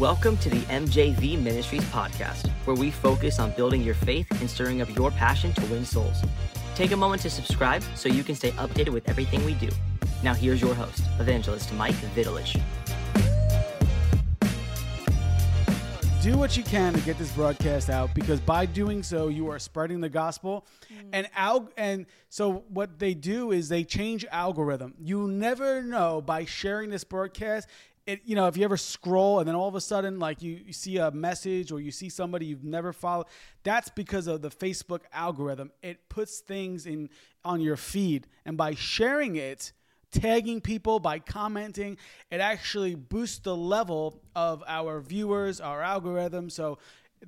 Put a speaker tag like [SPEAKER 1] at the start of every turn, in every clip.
[SPEAKER 1] Welcome to the MJV Ministries podcast, where we focus on building your faith and stirring up your passion to win souls. Take a moment to subscribe so you can stay updated with everything we do. Now, here's your host, Evangelist Mike Vidulich.
[SPEAKER 2] do what you can to get this broadcast out because by doing so you are spreading the gospel mm. and al- and so what they do is they change algorithm you never know by sharing this broadcast it you know if you ever scroll and then all of a sudden like you, you see a message or you see somebody you've never followed that's because of the facebook algorithm it puts things in on your feed and by sharing it tagging people, by commenting. It actually boosts the level of our viewers, our algorithm. So,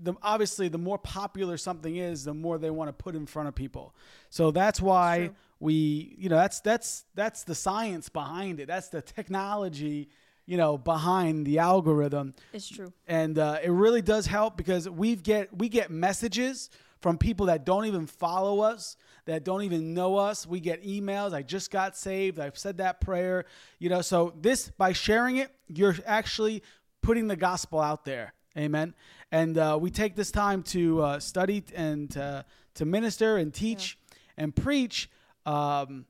[SPEAKER 2] the, obviously, the more popular something is, the more they want to put in front of people. So that's why we, you know, that's that's that's the science behind it. That's the technology, you know, behind the algorithm.
[SPEAKER 3] It's true.
[SPEAKER 2] and uh, it really does help because we get we get messages from people that don't even follow us that don't even know us. We get emails i just got saved. I've said that prayer. You know so this by sharing it you're actually putting the gospel out there. Amen? And uh, we take this time to uh, study and to minister and teach and preach um,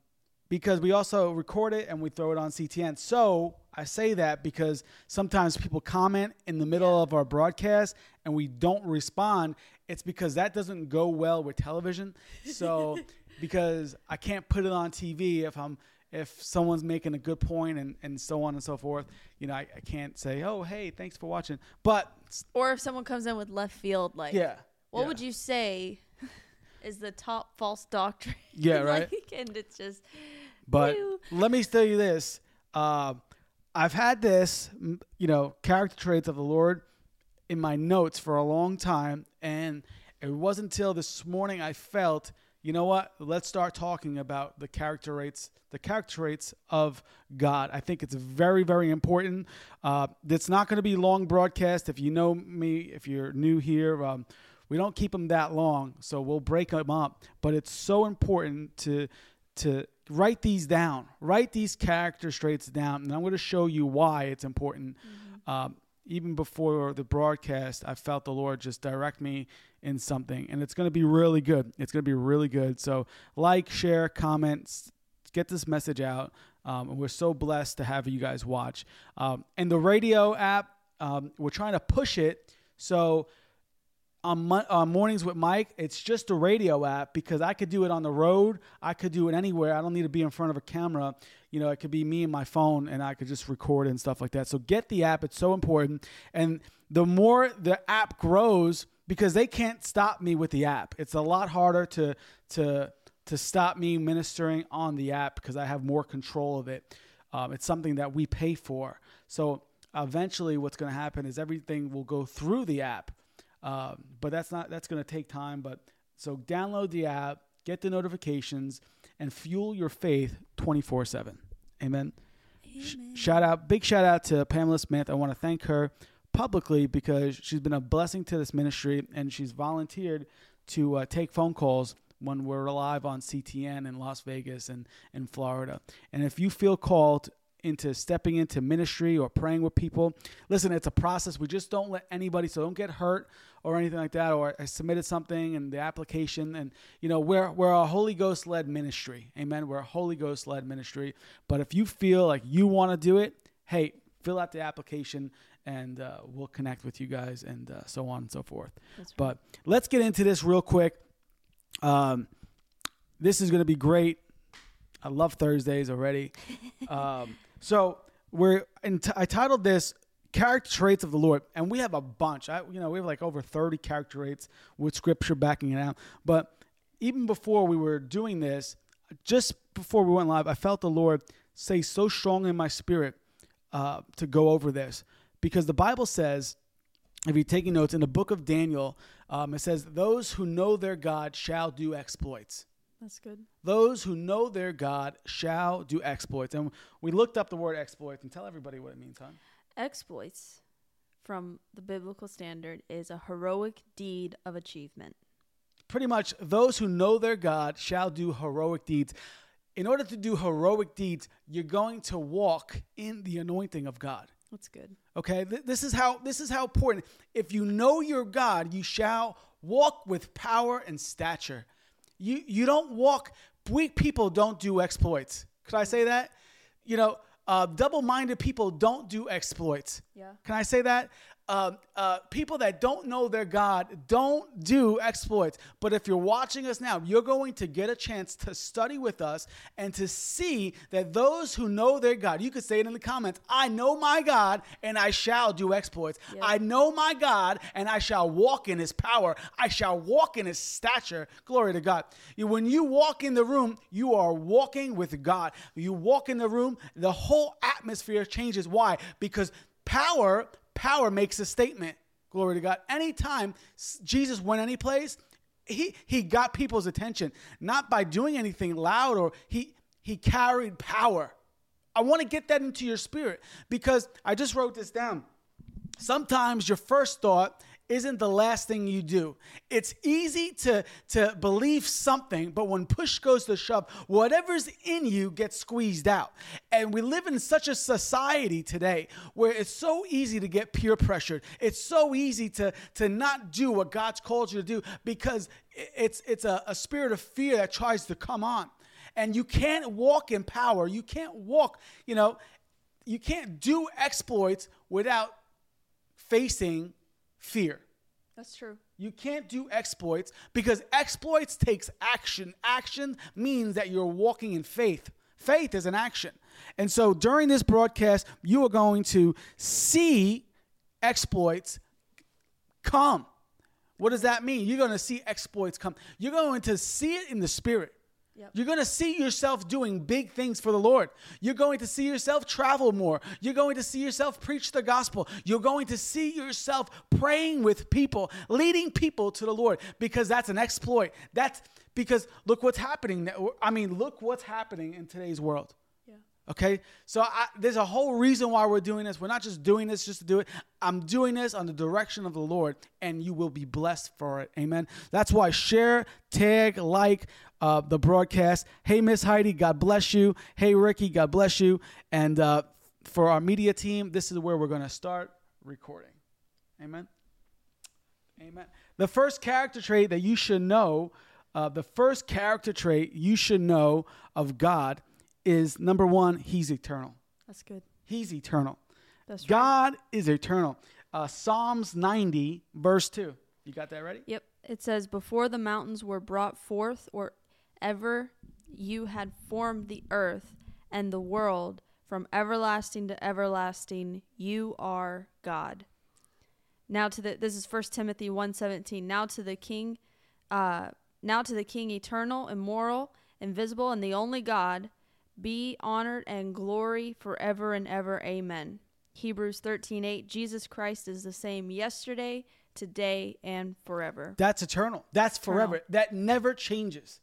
[SPEAKER 2] because we also record it and we throw it on CTN. So I say that because sometimes people comment in the middle of our broadcast and we don't respond. It's because that doesn't go well with television. So because I can't put it on TV if I'm if someone's making a good point and, and so on and so forth, you know, I, I can't say, oh, hey, thanks for watching. But
[SPEAKER 3] Or if someone comes in with left field, like,
[SPEAKER 2] yeah.
[SPEAKER 3] what
[SPEAKER 2] yeah.
[SPEAKER 3] would you say is the top false doctrine?
[SPEAKER 2] Yeah, right.
[SPEAKER 3] like, and it's just,
[SPEAKER 2] But
[SPEAKER 3] Ew.
[SPEAKER 2] let me tell you this: uh, I've had this, you know, character traits of the Lord in my notes for a long time, and it wasn't until this morning I felt, you know what? Let's start talking about the character traits, the character traits of God. I think it's very, very important. Uh, it's not going to be long broadcast. If you know me, if you're new here. Um, we don't keep them that long, so we'll break them up. But it's so important to to write these down, write these character traits down, and I'm going to show you why it's important. Um, even before the broadcast, I felt the Lord just direct me in something, and it's going to be really good. It's going to be really good. So, like, share, comments, get this message out. Um, and we're so blessed to have you guys watch. Um, and the radio app, um, we're trying to push it so on, on mornings with Mike, it's just a radio app because I could do it on the road. I could do it anywhere. I don't need to be in front of a camera. You know, it could be me and my phone, and I could just record and stuff like that. So get the app; it's so important. And the more the app grows, because they can't stop me with the app. It's a lot harder to to to stop me ministering on the app because I have more control of it. Um, it's something that we pay for. So eventually, what's going to happen is everything will go through the app. Um, but that's not that's going to take time. But so download the app, get the notifications, and fuel your faith twenty four seven. Amen. Sh- shout out, big shout out to Pamela Smith. I want to thank her publicly because she's been a blessing to this ministry, and she's volunteered to uh, take phone calls when we're live on CTN in Las Vegas and in Florida. And if you feel called into stepping into ministry or praying with people. Listen, it's a process. We just don't let anybody, so don't get hurt or anything like that. Or I submitted something and the application, and you know, we're we're a Holy Ghost led ministry. Amen. We're a Holy Ghost led ministry. But if you feel like you want to do it, hey, fill out the application. And uh, we'll connect with you guys, and uh, so on and so forth. But let's get into this real quick. Um, this is going to be great. I love Thursdays already. um, so we're in I titled this character traits of the Lord, and we have a bunch. I, you know, we have like over thirty character traits with scripture backing it out. But even before we were doing this, just before we went live, I felt the Lord say so strong in my spirit uh, to go over this because the Bible says if you're taking notes in the book of Daniel, um, it says, Those who know their God shall do exploits.
[SPEAKER 3] That's good.
[SPEAKER 2] Those who know their God shall do exploits. And we looked up the word exploits and tell everybody what it means, huh?
[SPEAKER 3] Exploits, from the biblical standard, is a heroic deed of achievement.
[SPEAKER 2] Pretty much, those who know their God shall do heroic deeds. In order to do heroic deeds, you're going to walk in the anointing of God.
[SPEAKER 3] That's good.
[SPEAKER 2] Okay, Th- this is how this is how important. If you know your God, you shall walk with power and stature. You you don't walk. Weak people don't do exploits. Could I say that? You know, uh, double-minded people don't do exploits.
[SPEAKER 3] Yeah.
[SPEAKER 2] Can I say that? Um, uh, people that don't know their God don't do exploits. But if you're watching us now, you're going to get a chance to study with us and to see that those who know their God, you could say it in the comments, I know my God and I shall do exploits.
[SPEAKER 3] Yeah.
[SPEAKER 2] I know my God and I shall walk in his power. I shall walk in his stature. Glory to God. When you walk in the room, you are walking with God. You walk in the room, the whole atmosphere changes. Why? Because power power makes a statement. Glory to god. Anytime jesus went any place he he got people's attention. Not by doing anything loud or he he carried power. I want to get that into your spirit because i just wrote this down. Sometimes your first thought isn't the last thing you do. It's easy to, to believe something, but when push goes to shove, whatever's in you gets squeezed out. And we live in such a society today where it's so easy to get peer pressured. It's so easy to, to not do what God's called you to do because it's, it's a, a spirit of fear that tries to come on. And you can't walk in power. You can't walk, you know, you can't do exploits without facing fear.
[SPEAKER 3] That's true.
[SPEAKER 2] You can't do exploits because exploits takes action. Action means that you're walking in faith. Faith is an action. And so during this broadcast, you are going to see exploits come. What does that mean? You're going to see exploits come. You're going to see it in the spirit.
[SPEAKER 3] Yep.
[SPEAKER 2] You're going to see yourself doing big things for the Lord. You're going to see yourself travel more. You're going to see yourself preach the gospel. You're going to see yourself praying with people, leading people to the Lord because that's an exploit. That's because look what's happening. I mean, look what's happening in today's world.
[SPEAKER 3] Yeah.
[SPEAKER 2] Okay, so I, there's a whole reason why we're doing this. We're not just doing this just to do it. I'm doing this on the direction of the Lord, and you will be blessed for it. Amen. That's why share, tag, like uh, the broadcast. Hey, Miss Heidi, God bless you. Hey, Ricky, God bless you. And uh, for our media team, this is where we're going to start recording. Amen. Amen. The first character trait that you should know, uh, the first character trait you should know of God is number one, He's eternal.
[SPEAKER 3] That's good.
[SPEAKER 2] He's eternal.
[SPEAKER 3] That's right.
[SPEAKER 2] God is eternal. Uh, Psalms 90, verse 2. You got that ready?
[SPEAKER 3] Yep. It says, Before the mountains were brought forth, or ever you had formed the earth and the world, from everlasting to everlasting, you are God. Now to the this is First Timothy 1:17. Now to the King, uh, now to the King, eternal, immortal, invisible, and the only God, be honored and glory forever and ever. Amen. Hebrews 13:8. Jesus Christ is the same yesterday, today, and forever.
[SPEAKER 2] That's eternal. That's forever.
[SPEAKER 3] Eternal.
[SPEAKER 2] That never changes.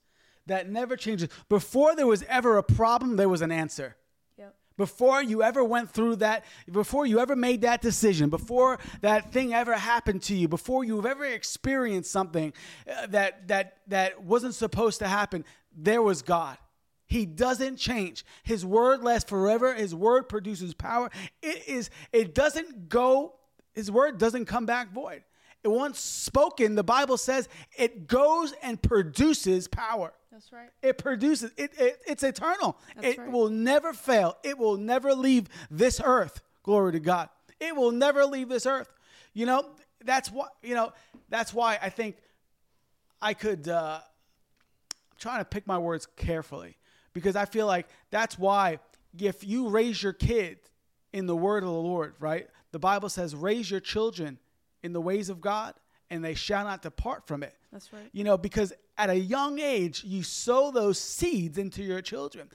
[SPEAKER 2] That never changes. Before there was ever a problem, there was an answer.
[SPEAKER 3] Yep.
[SPEAKER 2] Before you ever went through that, before you ever made that decision, before that thing ever happened to you, before you've ever experienced something uh, that that that wasn't supposed to happen, there was God. He doesn't change. His word lasts forever. His word produces power. It is it doesn't go his word doesn't come back void. It once spoken, the Bible says it goes and produces power.
[SPEAKER 3] That's right.
[SPEAKER 2] It produces it, it it's eternal.
[SPEAKER 3] That's
[SPEAKER 2] it
[SPEAKER 3] right.
[SPEAKER 2] will never fail. It will never leave this earth. Glory to God. It will never leave this earth. You know, that's why you know, that's why I think I could uh I'm trying to pick my words carefully because I feel like that's why if you raise your kid in the word of the Lord, right? The Bible says raise your children in the ways of God and they shall not depart from it.
[SPEAKER 3] That's right.
[SPEAKER 2] You know, because at a young age, you sow those seeds into your children.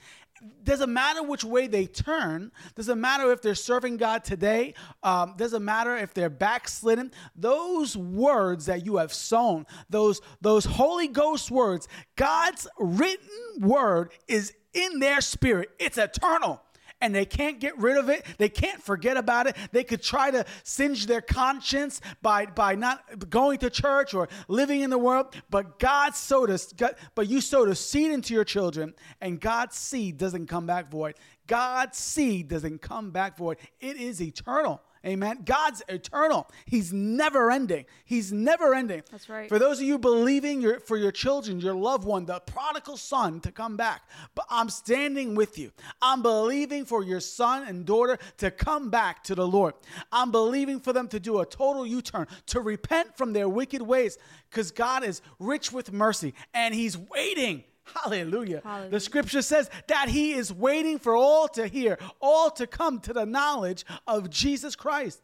[SPEAKER 2] Doesn't matter which way they turn. Doesn't matter if they're serving God today. Um, doesn't matter if they're backslidden. Those words that you have sown, those those Holy Ghost words, God's written word is in their spirit. It's eternal. And they can't get rid of it. They can't forget about it. They could try to singe their conscience by by not going to church or living in the world. But God sowed us. But you sowed a seed into your children, and God's seed doesn't come back void. God's seed doesn't come back void. It is eternal. Amen. God's eternal. He's never ending. He's never ending.
[SPEAKER 3] That's right.
[SPEAKER 2] For those of you believing your, for your children, your loved one, the prodigal son to come back, but I'm standing with you. I'm believing for your son and daughter to come back to the Lord. I'm believing for them to do a total U turn, to repent from their wicked ways, because God is rich with mercy and He's waiting Hallelujah. Hallelujah. The scripture says that he is waiting for all to hear, all to come to the knowledge of Jesus Christ.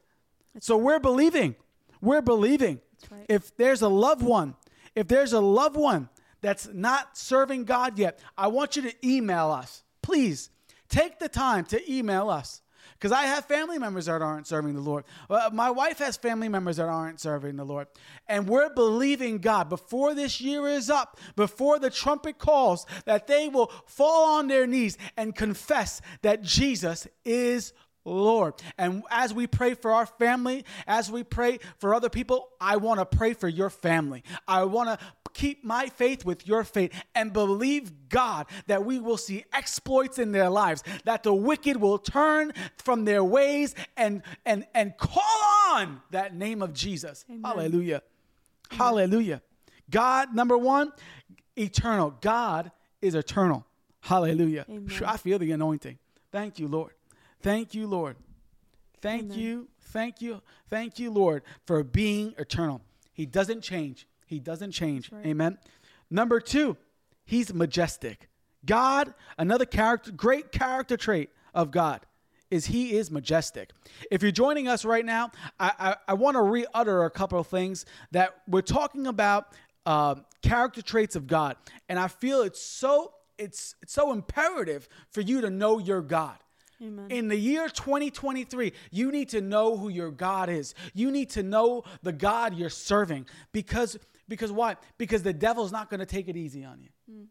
[SPEAKER 2] That's so right. we're believing. We're believing. Right. If there's a loved one, if there's a loved one that's not serving God yet, I want you to email us. Please take the time to email us. Because I have family members that aren't serving the Lord. Uh, my wife has family members that aren't serving the Lord. And we're believing God before this year is up, before the trumpet calls, that they will fall on their knees and confess that Jesus is Lord. And as we pray for our family, as we pray for other people, I want to pray for your family. I want to keep my faith with your faith and believe God that we will see exploits in their lives, that the wicked will turn from their ways and and and call on that name of Jesus. Amen. Hallelujah. Amen. Hallelujah. God number 1, eternal. God is eternal. Hallelujah. Amen. I feel the anointing. Thank you, Lord. Thank you, Lord. Thank Amen. you. Thank you. Thank you, Lord, for being eternal. He doesn't change. He doesn't change. Right. Amen. Number two, he's majestic. God, another character, great character trait of God is he is majestic. If you're joining us right now, I, I, I want to re-utter a couple of things that we're talking about uh, character traits of God, and I feel it's so it's, it's so imperative for you to know your God. Amen. In the year 2023, you need to know who your God is. You need to know the God you're serving because because why? Because the devil's not going to take it easy on you. Mm.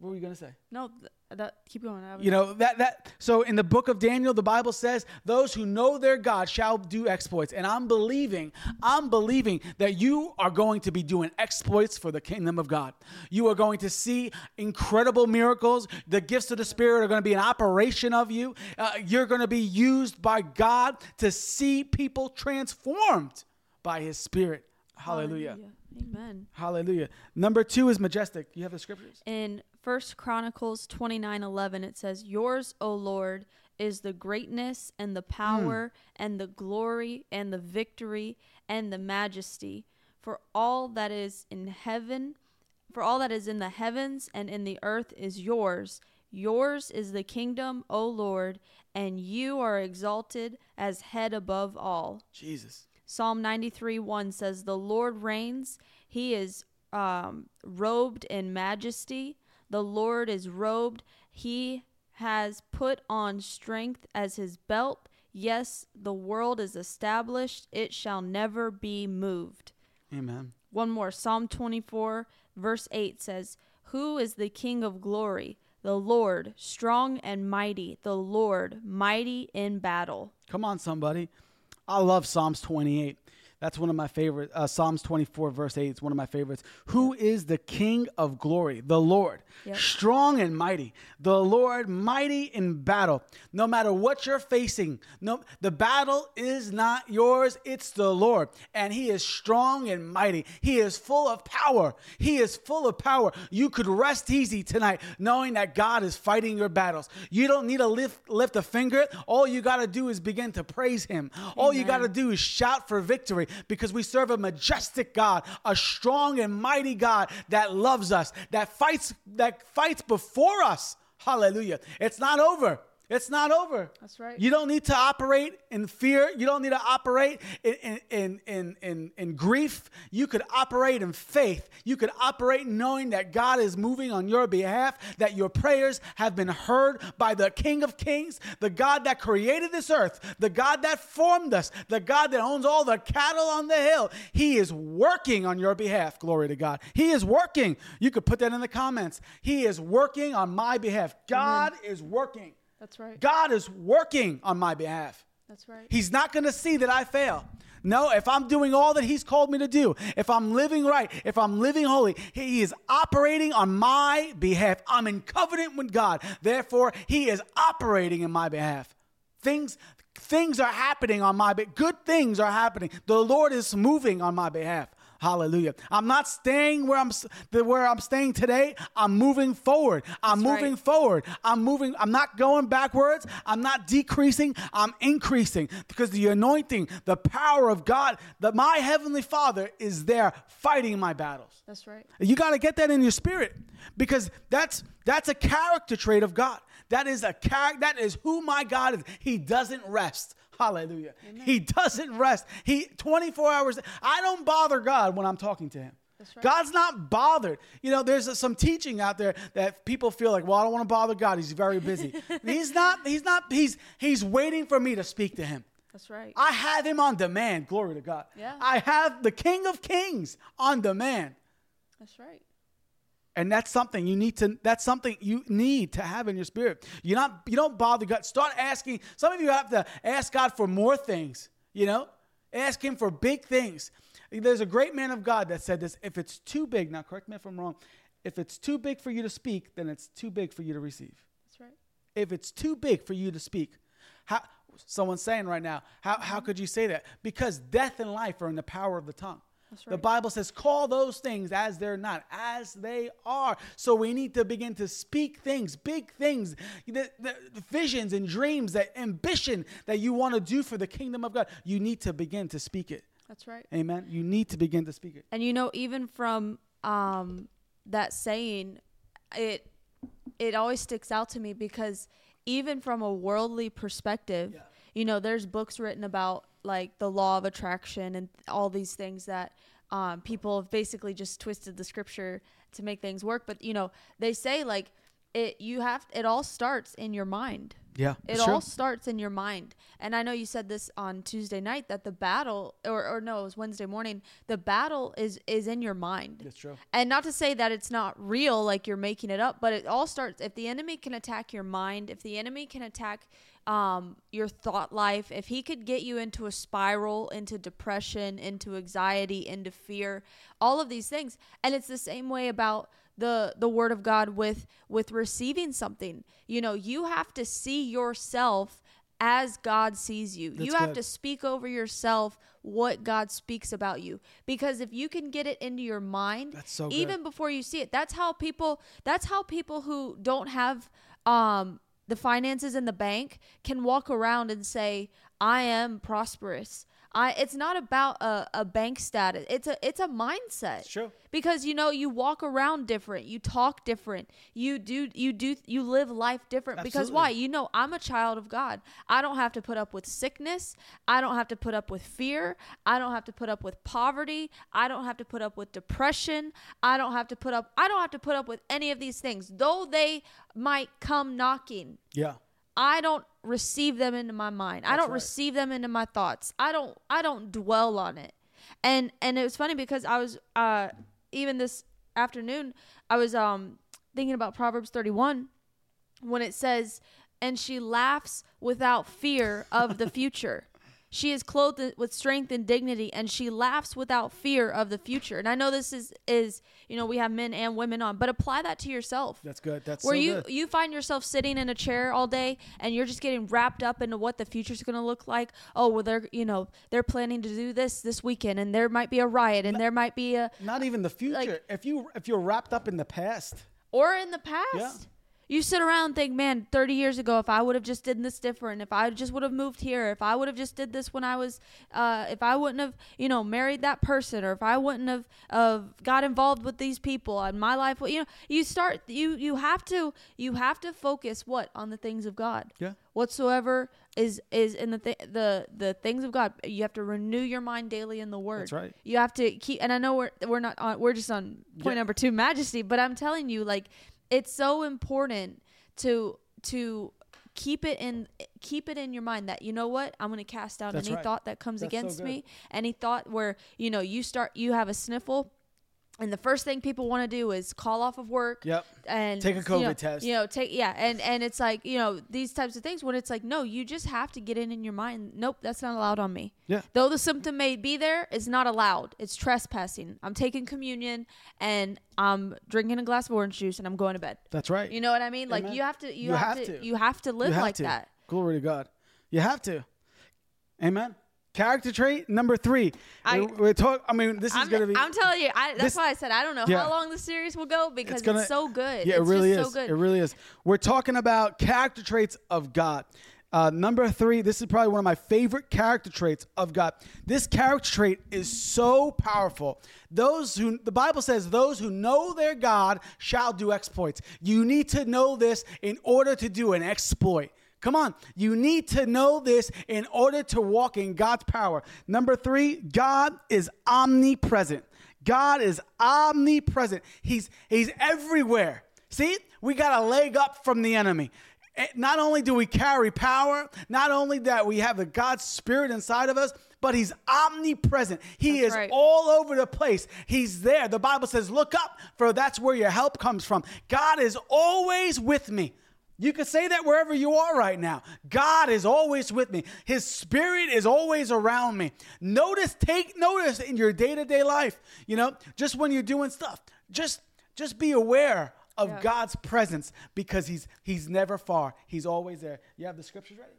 [SPEAKER 2] What were you going to say?
[SPEAKER 3] No, th- that keep going.
[SPEAKER 2] You know that that so in the book of Daniel, the Bible says, "Those who know their God shall do exploits." And I'm believing, I'm believing that you are going to be doing exploits for the kingdom of God. You are going to see incredible miracles. The gifts of the Spirit are going to be an operation of you. Uh, you're going to be used by God to see people transformed by His Spirit. Hallelujah. Hallelujah. Amen. Hallelujah. Number two is majestic. You have the scriptures?
[SPEAKER 3] In First Chronicles twenty nine eleven, it says, Yours, O Lord, is the greatness and the power mm. and the glory and the victory and the majesty. For all that is in heaven, for all that is in the heavens and in the earth is yours. Yours is the kingdom, O Lord, and you are exalted as head above all.
[SPEAKER 2] Jesus.
[SPEAKER 3] Psalm 93 1 says, The Lord reigns. He is um, robed in majesty. The Lord is robed. He has put on strength as his belt. Yes, the world is established. It shall never be moved.
[SPEAKER 2] Amen.
[SPEAKER 3] One more. Psalm 24, verse 8 says, Who is the King of glory? The Lord, strong and mighty. The Lord, mighty in battle.
[SPEAKER 2] Come on, somebody. I love Psalms 28. That's one of my favorite. Uh, Psalms 24, verse 8, it's one of my favorites. Who is the King of glory? The Lord, yep. strong and mighty. The Lord, mighty in battle. No matter what you're facing, no, the battle is not yours, it's the Lord. And He is strong and mighty. He is full of power. He is full of power. You could rest easy tonight knowing that God is fighting your battles. You don't need to lift, lift a finger. All you got to do is begin to praise Him. Amen. All you got to do is shout for victory because we serve a majestic God, a strong and mighty God that loves us, that fights that fights before us. Hallelujah. It's not over. It's not over.
[SPEAKER 3] That's right.
[SPEAKER 2] You don't need to operate in fear. You don't need to operate in, in, in, in, in, grief. You could operate in faith. You could operate knowing that God is moving on your behalf, that your prayers have been heard by the King of Kings, the God that created this earth, the God that formed us, the God that owns all the cattle on the hill. He is working on your behalf. Glory to God. He is working. You could put that in the comments. He is working on my behalf. God Amen. is working.
[SPEAKER 3] That's right.
[SPEAKER 2] God is working on my behalf.
[SPEAKER 3] That's right.
[SPEAKER 2] He's not going to see that I fail. No, if I'm doing all that He's called me to do, if I'm living right, if I'm living holy, He is operating on my behalf. I'm in covenant with God. Therefore, He is operating in my behalf. Things, things are happening on my behalf. Good things are happening. The Lord is moving on my behalf. Hallelujah. I'm not staying where I'm where I'm staying today. I'm moving forward. I'm
[SPEAKER 3] That's
[SPEAKER 2] moving
[SPEAKER 3] right.
[SPEAKER 2] forward. I'm moving. I'm not going backwards. I'm not decreasing. I'm increasing because the anointing, the power of God, that my heavenly Father is there fighting my battles.
[SPEAKER 3] That's right.
[SPEAKER 2] You got to get that in your spirit because that's that's a character trait of God. That is a character. That is who my God is. He doesn't rest. Hallelujah. He doesn't rest. He 24 hours. I don't bother God when I'm talking to him.
[SPEAKER 3] Right.
[SPEAKER 2] God's not bothered. You know, there's some teaching out there that people feel like, well, I don't want to bother God. He's very busy. he's not. He's not. He's he's waiting for me to speak to him.
[SPEAKER 3] That's right.
[SPEAKER 2] I have him on demand. Glory to God.
[SPEAKER 3] Yeah.
[SPEAKER 2] I have the King of Kings on demand.
[SPEAKER 3] That's right.
[SPEAKER 2] And that's something you need to that's something you need to have in your spirit. You're not you don't bother God. Start asking. Some of you have to ask God for more things, you know? Ask him for big things. There's a great man of God that said this, if it's too big, now correct me if I'm wrong, if it's too big for you to speak, then it's too big for you to receive.
[SPEAKER 3] That's right.
[SPEAKER 2] If it's too big for you to speak, how someone's saying right now, how, how could you say that? Because death and life are in the power of the tongue.
[SPEAKER 3] That's
[SPEAKER 2] The
[SPEAKER 3] right.
[SPEAKER 2] Bible says, call those things as they're not, as they are. So we need to begin to speak things, big things, the, the visions and dreams, that ambition that you want to do for the kingdom of God. You need to begin to speak it.
[SPEAKER 3] That's right.
[SPEAKER 2] Amen. You need to begin to speak it.
[SPEAKER 3] And you know, even from um, that saying, it it always sticks out to me because even from a worldly perspective,
[SPEAKER 2] Yeah.
[SPEAKER 3] you know, there's books written about like the law of attraction and all these things that um, people have basically just twisted the scripture to make things work. But you know, they say like it you have it all starts in your mind.
[SPEAKER 2] Yeah.
[SPEAKER 3] It all starts in your mind. And I know you said this on Tuesday night that the battle or, or no, it was Wednesday morning. The battle is is in your mind.
[SPEAKER 2] That's true.
[SPEAKER 3] And not to say that it's not real like you're making it up, but it all starts if the enemy can attack your mind, if the enemy can attack um, your thought life, if he could get you into a spiral, into depression, into anxiety, into fear, all of these things. And it's the same way about the the word of God with with receiving something. You know, you have to see yourself as God sees you. you have
[SPEAKER 2] good.
[SPEAKER 3] to speak over yourself what God speaks about you. Because if you can get it into your mind,
[SPEAKER 2] That's so
[SPEAKER 3] even before you see it, that's how people that's how people who don't have um the finances in the bank can walk around and say, I am prosperous. I it's not about a, a bank status. It's a it's a mindset.
[SPEAKER 2] true.
[SPEAKER 3] Because you know, you walk around different, you talk different, you do you do you live life different. Because why? You know, I'm a child of God. I don't have to put up with sickness. I don't have to put up with fear. I don't have to put up with poverty. I don't have to put up with depression. I don't have to put up I don't have to put up with any of these things. Though they might come knocking.
[SPEAKER 2] Yeah.
[SPEAKER 3] I don't receive them into my mind. I don't
[SPEAKER 2] right.
[SPEAKER 3] receive them into my thoughts. I don't I don't dwell on it. And and it was funny because I was uh even this afternoon I was um thinking about Proverbs 31 when it says and she laughs without fear of the future. She is clothed with strength and dignity, and she laughs without fear of the future. And I know this is is you know we have men and women on, but apply that to yourself
[SPEAKER 2] That's good. That's good.
[SPEAKER 3] where
[SPEAKER 2] so
[SPEAKER 3] you
[SPEAKER 2] good.
[SPEAKER 3] you find yourself sitting in a chair all day and you're just getting wrapped up into what the future's going to look like oh well they're you know they're planning to do this this weekend and there might be a riot and there might be a
[SPEAKER 2] Not even the future. if you if you're wrapped up in the past,
[SPEAKER 3] or in the past
[SPEAKER 2] Yeah.
[SPEAKER 3] You sit around and think man 30 years ago if i would have just did this different if i just would have moved here if i would have just did this when i was uh, if i wouldn't have you know married that person or if i wouldn't have uh, got involved with these people and my life you know you start you you have to you have to focus what on the things of god
[SPEAKER 2] Yeah.
[SPEAKER 3] whatsoever is is in the th- the the things of God. You have to renew your mind daily in the Word.
[SPEAKER 2] That's right.
[SPEAKER 3] You have to keep. And I know we're we're not on. We're just on point
[SPEAKER 2] Yeah.
[SPEAKER 3] number two, majesty. But I'm telling you, like it's so important to to keep it in keep it in your mind that you know what I'm going to cast out
[SPEAKER 2] That's
[SPEAKER 3] any
[SPEAKER 2] right.
[SPEAKER 3] thought that comes
[SPEAKER 2] That's
[SPEAKER 3] against
[SPEAKER 2] good.
[SPEAKER 3] me. Any thought where you know you start you have a sniffle and the first thing people want to do is call off of work
[SPEAKER 2] Yep.
[SPEAKER 3] and
[SPEAKER 2] Take a
[SPEAKER 3] you
[SPEAKER 2] COVID
[SPEAKER 3] know,
[SPEAKER 2] test.
[SPEAKER 3] You know, take yeah, and and it's like you know these types of things when it's like no, you just have to get in in your mind. Nope, that's not allowed on me.
[SPEAKER 2] Yeah.
[SPEAKER 3] Though the symptom may be there, it's not allowed. It's trespassing. I'm taking communion and I'm drinking a glass of orange juice and I'm going to bed.
[SPEAKER 2] That's right.
[SPEAKER 3] You know what I mean? Like
[SPEAKER 2] Amen.
[SPEAKER 3] you have to you,
[SPEAKER 2] You
[SPEAKER 3] have,
[SPEAKER 2] have
[SPEAKER 3] to,
[SPEAKER 2] to.
[SPEAKER 3] you have to live
[SPEAKER 2] have
[SPEAKER 3] like
[SPEAKER 2] to.
[SPEAKER 3] that.
[SPEAKER 2] Glory to God. You have to. Amen. Character trait number three.
[SPEAKER 3] I-
[SPEAKER 2] we're, talk. I mean, this is
[SPEAKER 3] I'm,
[SPEAKER 2] gonna be.
[SPEAKER 3] I'm telling you, I, that's
[SPEAKER 2] this-
[SPEAKER 3] why I said I don't know
[SPEAKER 2] Yeah.
[SPEAKER 3] how long the series will go because it's,
[SPEAKER 2] gonna-
[SPEAKER 3] so good.
[SPEAKER 2] Yeah,
[SPEAKER 3] it's
[SPEAKER 2] it really
[SPEAKER 3] just
[SPEAKER 2] is.
[SPEAKER 3] so good.
[SPEAKER 2] It really is. We're talking about character traits of God. Uh, number three, this is probably one of my favorite character traits of God. This character trait is so powerful. Those who, the Bible says, those who know their God shall do exploits. You need to know this in order to do an exploit. Come on, you need to know this in order to walk in God's power. Number three, God is omnipresent. God is omnipresent. He's He's everywhere. See, we got a leg up from the enemy. Eh, Not only do we carry power, not only that we have the God's Spirit inside of us, but He's omnipresent. He
[SPEAKER 3] That's
[SPEAKER 2] is
[SPEAKER 3] right.
[SPEAKER 2] all over the place. He's there. The Bible says, Look up, for that's where your help comes from. God is always with me. You can say that wherever you are right now. God is always with me. His spirit is always around me. Notice, take notice in your day-to-day life. You know, just when you're doing stuff, just just be aware of
[SPEAKER 3] Yeah.
[SPEAKER 2] God's presence because he's he's never far. He's always there. You have the scriptures ready?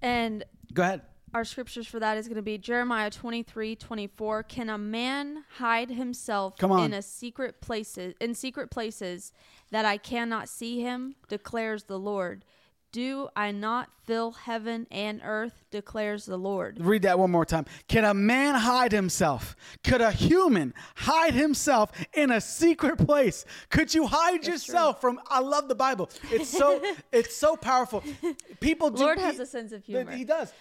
[SPEAKER 3] and
[SPEAKER 2] Go ahead.
[SPEAKER 3] our scriptures for that is going to be Jeremiah 23, 24. Can a man hide himself in a secret places in secret places that I cannot see him, declares the Lord. Do I not fill heaven and earth, declares the Lord.
[SPEAKER 2] Read that one more time. Can a man hide himself? Could a human hide himself in a secret place? Could you hide yourself from I love the Bible. It's so it's so powerful. People do
[SPEAKER 3] Lord has
[SPEAKER 2] he-
[SPEAKER 3] a sense of humor.
[SPEAKER 2] He does.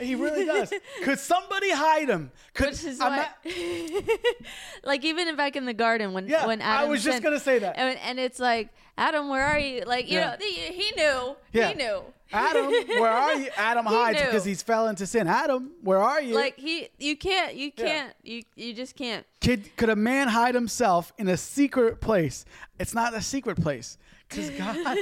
[SPEAKER 2] He really does. Could somebody hide him? Could
[SPEAKER 3] Which is why,
[SPEAKER 2] not-
[SPEAKER 3] like even back in the garden when
[SPEAKER 2] Yeah,
[SPEAKER 3] when
[SPEAKER 2] I
[SPEAKER 3] Adam
[SPEAKER 2] was just gonna say that.
[SPEAKER 3] and, and it's like Adam, where are you? Like you
[SPEAKER 2] Yeah.
[SPEAKER 3] know, he, he knew,
[SPEAKER 2] Yeah.
[SPEAKER 3] he knew.
[SPEAKER 2] Adam, where are you? Adam
[SPEAKER 3] He
[SPEAKER 2] hides
[SPEAKER 3] knew.
[SPEAKER 2] because he's fell into sin. Adam, where are you?
[SPEAKER 3] Like he, you can't, you can't, you you just can't.
[SPEAKER 2] Could, could a man hide himself in a secret place? It's not a secret place because God.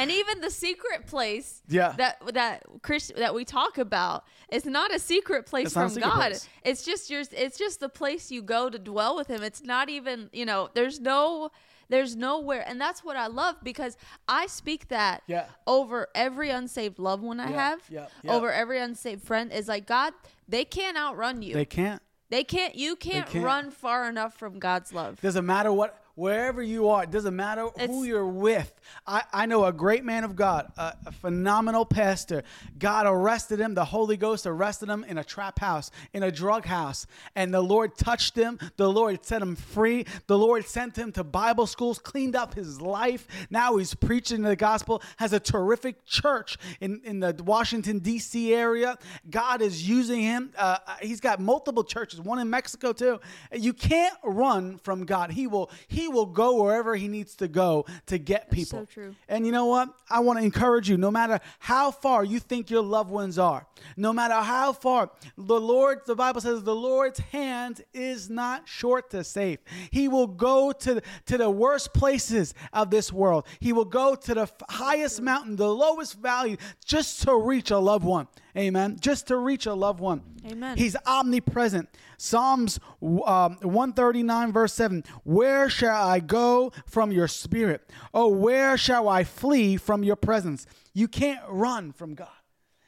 [SPEAKER 3] And even the secret place
[SPEAKER 2] Yeah.
[SPEAKER 3] that that Chris that we talk about is not a secret place
[SPEAKER 2] It's
[SPEAKER 3] from
[SPEAKER 2] secret
[SPEAKER 3] God.
[SPEAKER 2] place.
[SPEAKER 3] It's just your it's just the place you go to dwell with him. It's not even, you know, there's no there's nowhere and that's what I love because I speak that
[SPEAKER 2] Yeah.
[SPEAKER 3] over every unsaved loved one I
[SPEAKER 2] Yeah,
[SPEAKER 3] have,
[SPEAKER 2] yeah,
[SPEAKER 3] over every unsaved friend is like God, they can't outrun you.
[SPEAKER 2] they can't.
[SPEAKER 3] They can't you can't,
[SPEAKER 2] can't.
[SPEAKER 3] run far enough from God's love.
[SPEAKER 2] Doesn't matter what, wherever you are. It doesn't matter who you're with. I, I know a great man of God, a, a phenomenal pastor. God arrested him. The Holy Ghost arrested him in a trap house, in a drug house. And the Lord touched him. The Lord set him free. The Lord sent him to Bible schools, cleaned up his life. Now he's preaching the gospel, has a terrific church in, in the Washington, D.C. area. God is using him. Uh, he's got multiple churches, one in Mexico too. You can't run from God. He will he will go wherever he needs to go to get people.
[SPEAKER 3] so true.
[SPEAKER 2] And you know what? I want to encourage you, no matter how far you think your loved ones are, no matter how far, the Lord, the Bible says, the Lord's hand is not short to save. He will go to, to the worst places of this world. He will go to the highest mountain, the lowest valley, just to reach a loved one. Amen. Just to reach a loved one.
[SPEAKER 3] Amen.
[SPEAKER 2] He's omnipresent. Psalms um, 139, verse 7 Where shall I go from your spirit? Oh, where shall I flee from your presence? You can't run from God.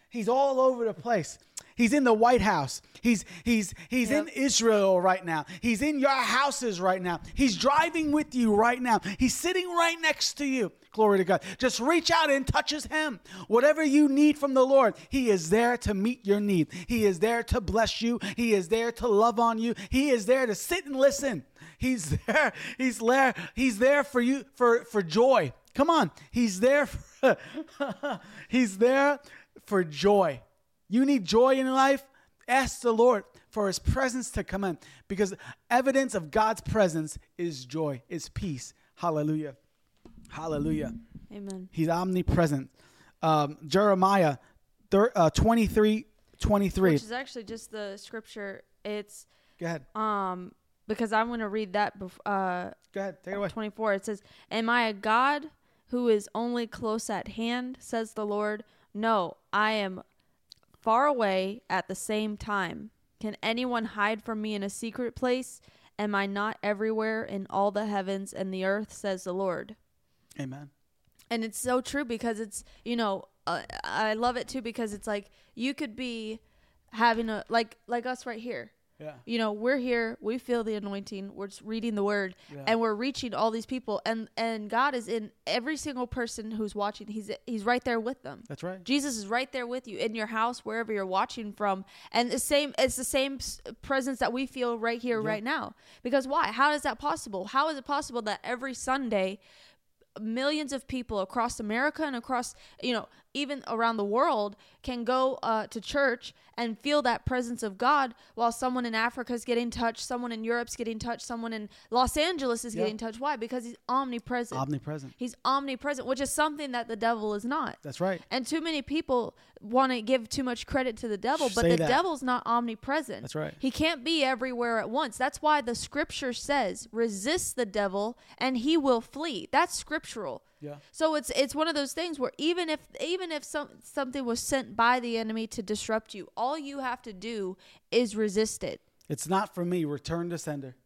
[SPEAKER 2] He's all over the place. He's in the White House. He's he's he's in Israel right now. He's in your houses right now. He's driving with you right now. He's sitting right next to you. Glory to God. Just reach out and touches him. Whatever you need from the Lord, he is there to meet your need. He is there to bless you. He is there to love on you. He is there to sit and listen. He's there. He's there. He's there for you for for joy. Come on. He's there for, He's there for joy. You need joy in life? Ask the Lord for his presence to come in because evidence of God's presence is joy, is peace. Hallelujah. Hallelujah.
[SPEAKER 3] Amen.
[SPEAKER 2] He's omnipresent. Um, Jeremiah thir- uh, 23 23.
[SPEAKER 3] Which is actually just the scripture. It's
[SPEAKER 2] Go ahead.
[SPEAKER 3] um because I'm going to read that bef- uh
[SPEAKER 2] Go ahead, take it away.
[SPEAKER 3] 24 it says am i a god who is only close at hand says the lord no i am far away at the same time. Can anyone hide from me in a secret place? Am i not everywhere in all the heavens and the earth says the lord?
[SPEAKER 2] Amen.
[SPEAKER 3] and it's so true because it's you know uh, i love it too because it's like you could be having a like like us right here
[SPEAKER 2] Yeah.
[SPEAKER 3] you know we're here we feel the anointing we're just reading the word
[SPEAKER 2] Yeah.
[SPEAKER 3] and we're reaching all these people and and god is in every single person who's watching he's he's right there with them
[SPEAKER 2] That's right.
[SPEAKER 3] jesus is right there with you in your house wherever you're watching from and the same it's the same presence that we feel right here
[SPEAKER 2] Yeah.
[SPEAKER 3] right now because why how is that possible how is it possible that every sunday millions of people across America and across, you know, even around the world can go uh, to church and feel that presence of God while someone in Africa is getting touched, someone in Europe's getting touched, someone in Los Angeles is
[SPEAKER 2] Yeah.
[SPEAKER 3] getting touched. Why? Because he's omnipresent.
[SPEAKER 2] Omnipresent.
[SPEAKER 3] he's omnipresent, which is something that the devil is not.
[SPEAKER 2] That's right.
[SPEAKER 3] And too many people want to give too much credit to the devil, but the
[SPEAKER 2] that.
[SPEAKER 3] devil's not omnipresent.
[SPEAKER 2] That's right.
[SPEAKER 3] He can't be everywhere at once. That's why the scripture says, resist the devil and he will flee. That's scriptural.
[SPEAKER 2] Yeah.
[SPEAKER 3] So it's it's one of those things where even if even if some something was sent by the enemy to disrupt you, all you have to do is resist it.
[SPEAKER 2] It's not for me. Return to sender.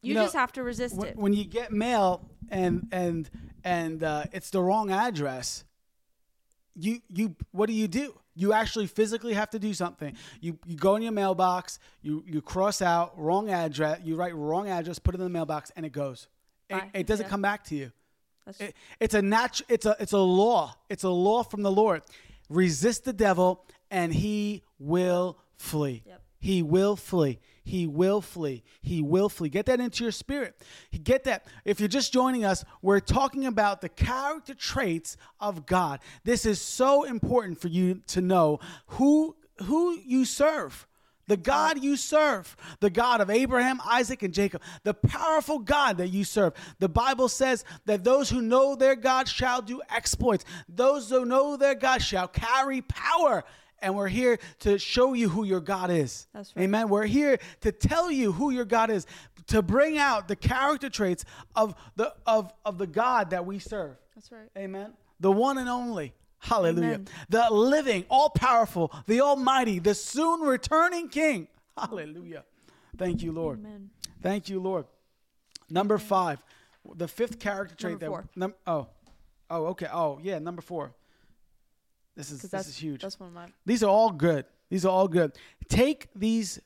[SPEAKER 3] You,
[SPEAKER 2] You know,
[SPEAKER 3] just have to resist
[SPEAKER 2] when,
[SPEAKER 3] it.
[SPEAKER 2] when you get mail and and and uh, it's the wrong address, you you what do you do? You actually physically have to do something. You you go in your mailbox, you you cross out wrong address, you write wrong address, put it in the mailbox, and it goes. It, it doesn't
[SPEAKER 3] Yeah.
[SPEAKER 2] come back to you. It- it's a natu- it's a it's a law. It's a law from the Lord. Resist the devil and he will flee.
[SPEAKER 3] Yep.
[SPEAKER 2] He will flee. He will flee. He will flee. Get that into your spirit. Get that. If you're just joining us, we're talking about the character traits of God. This is so important for you to know who who you serve. The God you serve, the God of Abraham, Isaac, and Jacob, the powerful God that you serve. The Bible says that those who know their God shall do exploits. Those who know their God shall carry power. And we're here to show you who your God is.
[SPEAKER 3] That's right.
[SPEAKER 2] Amen. We're here to tell you who your God is, to bring out the character traits of the of, of the God that we serve.
[SPEAKER 3] That's right.
[SPEAKER 2] Amen. The one and only. Hallelujah.
[SPEAKER 3] Amen.
[SPEAKER 2] The living, all powerful, the almighty, the soon returning king. Hallelujah. Thank you, Lord.
[SPEAKER 3] Amen.
[SPEAKER 2] Thank you, Lord. Number five, the fifth character trait
[SPEAKER 3] Number
[SPEAKER 2] that. Num, oh, oh, okay. Oh, yeah, number four. This is this is huge.
[SPEAKER 3] That's one of my.
[SPEAKER 2] These are all good. These are all good. Take these,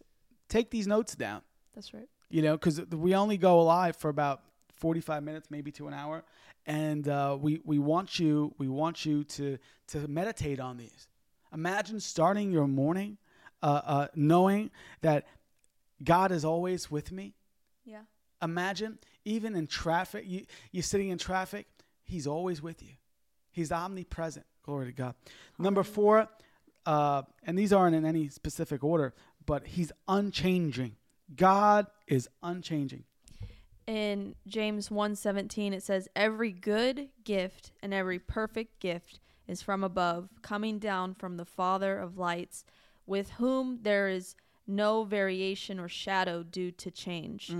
[SPEAKER 2] take these notes down
[SPEAKER 3] That's right.
[SPEAKER 2] you know, because we only go live for about 45 minutes, maybe to an hour, and uh, we we want you we want you to to meditate on these. Imagine starting your morning, uh, uh, knowing that God is always with me.
[SPEAKER 3] Yeah.
[SPEAKER 2] Imagine even in traffic, you you're sitting in traffic, He's always with you. He's omnipresent. Glory to God. Number four, uh, and these aren't in any specific order, but He's unchanging. God is unchanging.
[SPEAKER 3] In James 1:17 it says every good gift and every perfect gift is from above coming down from the father of lights with whom there is no variation or shadow due to change.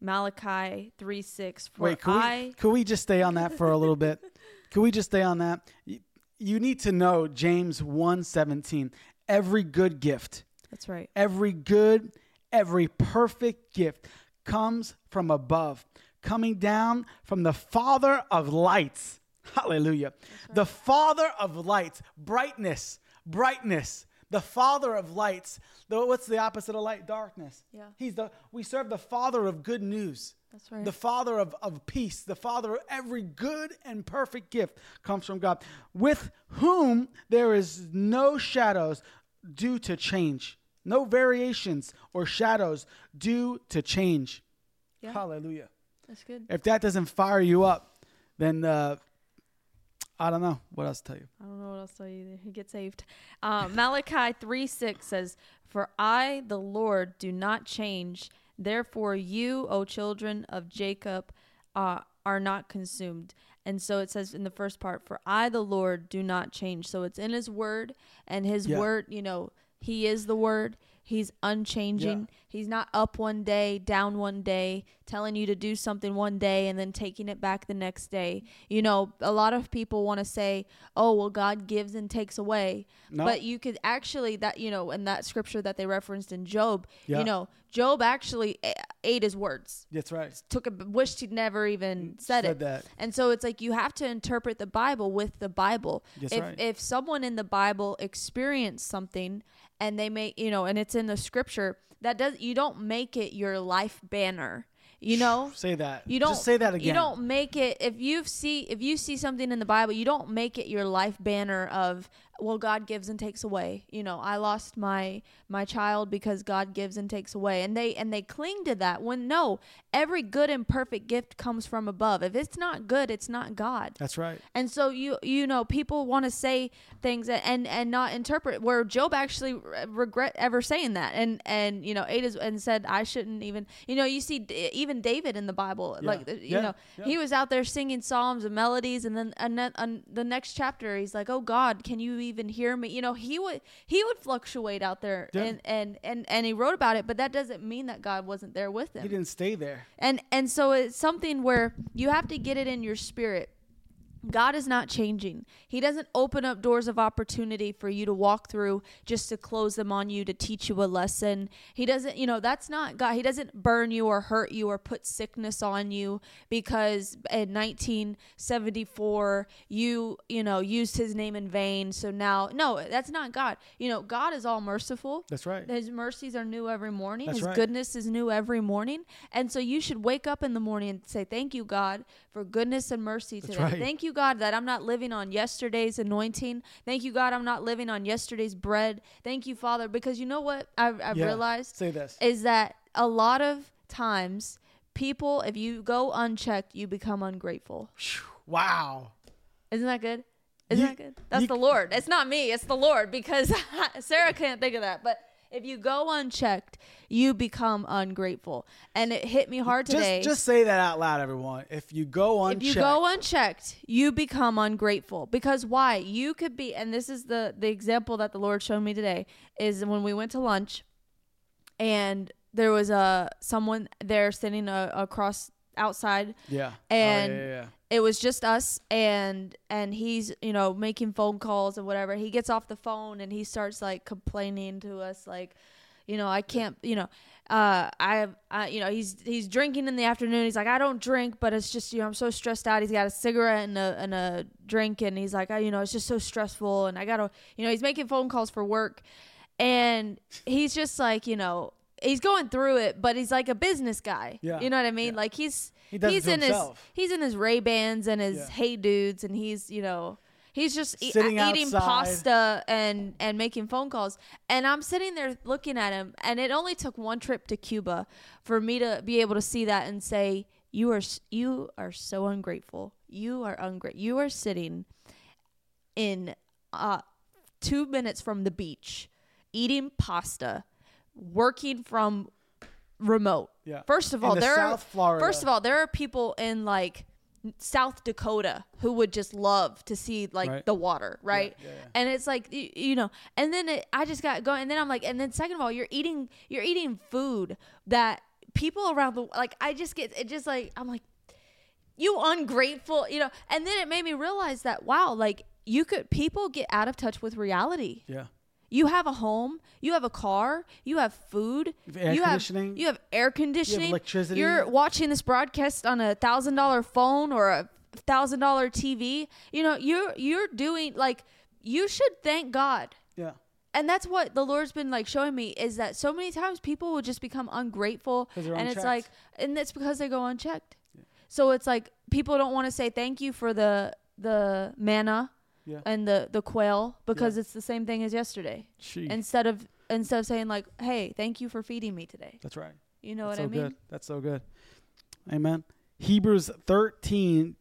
[SPEAKER 3] Malachi 3:6 for
[SPEAKER 2] Mm. Wait, could,
[SPEAKER 3] I
[SPEAKER 2] we, can we just stay on that for a little bit? Could we just stay on that? You, you need to know James 1:17. Every good gift,
[SPEAKER 3] That's right.
[SPEAKER 2] every good, every perfect gift comes from above, coming down from the Father of lights. Hallelujah. The Father of lights, brightness, brightness. The Father of lights. The, what's the opposite of light? Darkness.
[SPEAKER 3] Yeah.
[SPEAKER 2] He's the we serve the Father of good news.
[SPEAKER 3] That's right.
[SPEAKER 2] The Father of, of peace, the Father of every good and perfect gift comes from God, with whom there is no shadows due to change, no variations or shadows due to change.
[SPEAKER 3] Yeah.
[SPEAKER 2] Hallelujah.
[SPEAKER 3] That's good.
[SPEAKER 2] If that doesn't fire you up, then uh, I don't know what else to tell you.
[SPEAKER 3] I don't know what else to tell you either. He get saved. Um, Malachi 3 6 says, For I, the Lord, do not change. Therefore, you, O children of Jacob, uh, are not consumed. And so it says in the first part, For I, the Lord, do not change. So it's in his word, and his
[SPEAKER 2] Yeah.
[SPEAKER 3] word, you know, he is the word. He's unchanging. He's not up one day, down one day, telling you to do something one day and then taking it back the next day. You know, a lot of people want to say, "Oh, well God gives and takes away."
[SPEAKER 2] No.
[SPEAKER 3] But you could actually that, you know, in that scripture that they referenced in Job,
[SPEAKER 2] Yeah.
[SPEAKER 3] you know, Job actually ate his words.
[SPEAKER 2] That's right.
[SPEAKER 3] Took a wished he'd never even mm, said,
[SPEAKER 2] Said
[SPEAKER 3] it.
[SPEAKER 2] that.
[SPEAKER 3] And so it's like you have to interpret the Bible with the Bible.
[SPEAKER 2] That's
[SPEAKER 3] if
[SPEAKER 2] right.
[SPEAKER 3] if someone in the Bible experienced something and they may, you know, and it's in the scripture, that does you don't make it your life banner. You know?
[SPEAKER 2] Say that.
[SPEAKER 3] You don't
[SPEAKER 2] Just say that again.
[SPEAKER 3] You don't make it if you see if you see something in the Bible, you don't make it your life banner of well God gives and takes away. You know, I lost my my child because God gives and takes away. And they and they cling to that when no, every good and perfect gift comes from above. If it's not good, it's not God.
[SPEAKER 2] That's right.
[SPEAKER 3] And so you you know people want to say things and, and and not interpret where Job actually re- regret ever saying that and and you know ate his, and said I shouldn't even you know you see D- even David in the Bible
[SPEAKER 2] Yeah.
[SPEAKER 3] like you
[SPEAKER 2] Yeah.
[SPEAKER 3] know
[SPEAKER 2] Yeah.
[SPEAKER 3] he was out there singing psalms and melodies and then and then on the next chapter he's like oh God can you even hear me you know he would he would fluctuate out there
[SPEAKER 2] Yeah.
[SPEAKER 3] and and and and he wrote about it but that doesn't mean that God wasn't there with him
[SPEAKER 2] He didn't stay there.
[SPEAKER 3] and and so it's something where you have to get it in your spirit God is not changing. He doesn't open up doors of opportunity for you to walk through just to close them on you to teach you a lesson. He doesn't, you know, that's not God. He doesn't burn you or hurt you or put sickness on you because in 1974 you, you know, used his name in vain. So now, no, that's not God. You know, God is all merciful.
[SPEAKER 2] That's right.
[SPEAKER 3] His mercies are new every morning.
[SPEAKER 2] That's
[SPEAKER 3] His
[SPEAKER 2] right.
[SPEAKER 3] goodness is new every morning. And so you should wake up in the morning and say, Thank you, God, for goodness and mercy
[SPEAKER 2] That's
[SPEAKER 3] today.
[SPEAKER 2] right.
[SPEAKER 3] Thank you, God, that I'm not living on yesterday's anointing. Thank you, God, I'm not living on yesterday's bread. Thank you, Father, because you know what I've, I've
[SPEAKER 2] Yeah.
[SPEAKER 3] realized
[SPEAKER 2] Say this.
[SPEAKER 3] is that a lot of times people, if you go unchecked, you become ungrateful.
[SPEAKER 2] Wow.
[SPEAKER 3] Isn't that good? Isn't
[SPEAKER 2] You-
[SPEAKER 3] that good? That's
[SPEAKER 2] you-
[SPEAKER 3] the Lord. It's not me. It's the Lord because Sarah can't think of that. But if you go unchecked, you become ungrateful. And it hit me hard today.
[SPEAKER 2] Just just say that out loud, everyone. If you go unchecked, if
[SPEAKER 3] you go unchecked, you become ungrateful. Because why? You could be, and this is the the example that the Lord showed me today is when we went to lunch, and there was a someone there sitting uh, across outside.
[SPEAKER 2] Yeah.
[SPEAKER 3] and
[SPEAKER 2] oh, yeah, yeah,
[SPEAKER 3] it was just us and and he's you know making phone calls and whatever. He gets off the phone and he starts like complaining to us like you know i can't you know uh i have I, you know he's he's drinking in the afternoon. He's like i don't drink but it's just you know i'm so stressed out. He's got a cigarette and a and a drink and he's like I, you know it's just so stressful and i gotta you know he's making phone calls for work. And he's just like you know he's going through it but he's like a business guy
[SPEAKER 2] Yeah.
[SPEAKER 3] you know what i mean
[SPEAKER 2] Yeah.
[SPEAKER 3] like he's
[SPEAKER 2] He
[SPEAKER 3] he's in
[SPEAKER 2] himself.
[SPEAKER 3] his he's in his Ray Bans and his
[SPEAKER 2] Yeah.
[SPEAKER 3] Hey Dudes, and he's you know he's just e- eating pasta and and making phone calls. And I'm sitting there looking at him, and it only took one trip to Cuba for me to be able to see that and say, "You are you are so ungrateful. You are ungrateful. You are sitting in uh two minutes from the beach, eating pasta, working from remote."
[SPEAKER 2] Yeah.
[SPEAKER 3] First of
[SPEAKER 2] In
[SPEAKER 3] all,
[SPEAKER 2] the
[SPEAKER 3] there
[SPEAKER 2] South
[SPEAKER 3] are
[SPEAKER 2] Florida.
[SPEAKER 3] first of all there are people in like South Dakota who would just love to see like
[SPEAKER 2] Right.
[SPEAKER 3] the water, right?
[SPEAKER 2] yeah, yeah.
[SPEAKER 3] And it's like you, you know, and then it, I just got going, and then I'm like, and then second of all, you're eating you're eating food that people around the like I just get it just like I'm like you ungrateful, you know, and then it made me realize that wow, like you could people get out of touch with reality.
[SPEAKER 2] Yeah.
[SPEAKER 3] You have a home, you have a car, you have food,
[SPEAKER 2] You have air
[SPEAKER 3] you
[SPEAKER 2] conditioning.
[SPEAKER 3] have you have air conditioning,
[SPEAKER 2] electricity.
[SPEAKER 3] You're watching this broadcast on a thousand dollar phone or a thousand dollar TV. You know, you're you're doing like you should thank God.
[SPEAKER 2] Yeah.
[SPEAKER 3] And that's what the Lord's been like showing me is that so many times people will just become ungrateful, and it's like and it's because they go unchecked. So it's like people don't want to say thank you for the the manna
[SPEAKER 2] Yeah.
[SPEAKER 3] and the the quail because
[SPEAKER 2] Yeah.
[SPEAKER 3] it's the same thing as yesterday.
[SPEAKER 2] She.
[SPEAKER 3] Instead of instead of saying like, "Hey, thank you for feeding me today."
[SPEAKER 2] That's right.
[SPEAKER 3] You know
[SPEAKER 2] That's
[SPEAKER 3] what
[SPEAKER 2] so
[SPEAKER 3] I mean?
[SPEAKER 2] good. That's so good. Amen. Hebrews 13,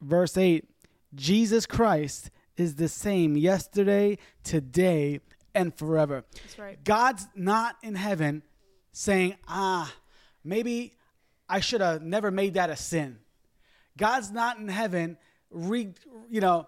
[SPEAKER 2] verse 8 Jesus Christ is the same yesterday, today, and forever.
[SPEAKER 3] That's right.
[SPEAKER 2] God's not in heaven saying, ah, maybe I should have never made that a sin. God's not in heaven, re, you know,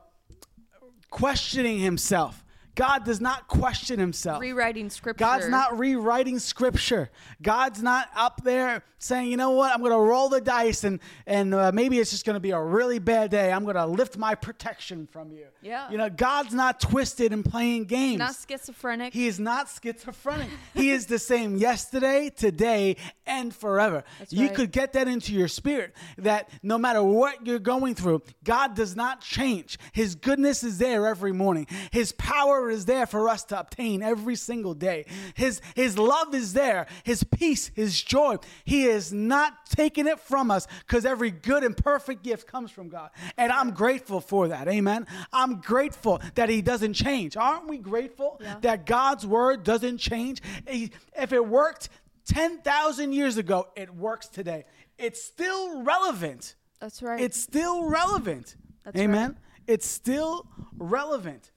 [SPEAKER 2] questioning himself. God does not question himself.
[SPEAKER 3] Rewriting scripture.
[SPEAKER 2] God's not rewriting scripture. God's not up there saying, you know what, I'm going to roll the dice and, and uh, maybe it's just going to be a really bad day. I'm going to lift my protection from you.
[SPEAKER 3] Yeah.
[SPEAKER 2] You know, God's not twisted and playing games.
[SPEAKER 3] not schizophrenic.
[SPEAKER 2] He is not schizophrenic. he is the same yesterday, today, and forever.
[SPEAKER 3] That's
[SPEAKER 2] You
[SPEAKER 3] right.
[SPEAKER 2] could get that into your spirit that no matter what you're going through, God does not change. His goodness is there every morning. His power is there for us to obtain every single day. His his love is there. His peace, his joy. He is not taking it from us because every good and perfect gift comes from God. And I'm grateful for that. Amen. I'm grateful that he doesn't change. Aren't we grateful
[SPEAKER 3] Yeah.
[SPEAKER 2] that God's word doesn't change? If it worked 10,000 years ago, it works today. It's still relevant.
[SPEAKER 3] That's right.
[SPEAKER 2] It's still relevant.
[SPEAKER 3] That's
[SPEAKER 2] Amen.
[SPEAKER 3] right.
[SPEAKER 2] It's still relevant.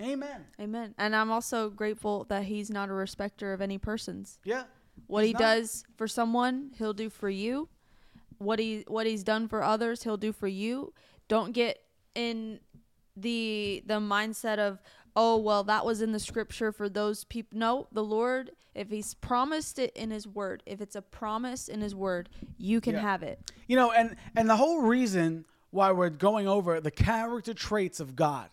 [SPEAKER 2] Amen.
[SPEAKER 3] Amen. And I'm also grateful that he's not a respecter of any persons.
[SPEAKER 2] Yeah.
[SPEAKER 3] What he
[SPEAKER 2] not.
[SPEAKER 3] does for someone, he'll do for you. What he what he's done for others, he'll do for you. Don't get in the the mindset of oh well that was in the scripture for those people. No, the Lord, if he's promised it in his word, if it's a promise in his word, you can
[SPEAKER 2] Yeah.
[SPEAKER 3] have it.
[SPEAKER 2] You know, and and the whole reason why we're going over the character traits of God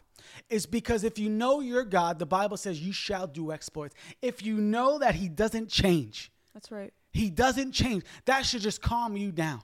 [SPEAKER 2] is because if you know your God, the Bible says you shall do exploits. If you know that he doesn't change,
[SPEAKER 3] That's right.
[SPEAKER 2] he doesn't change, that should just calm you down.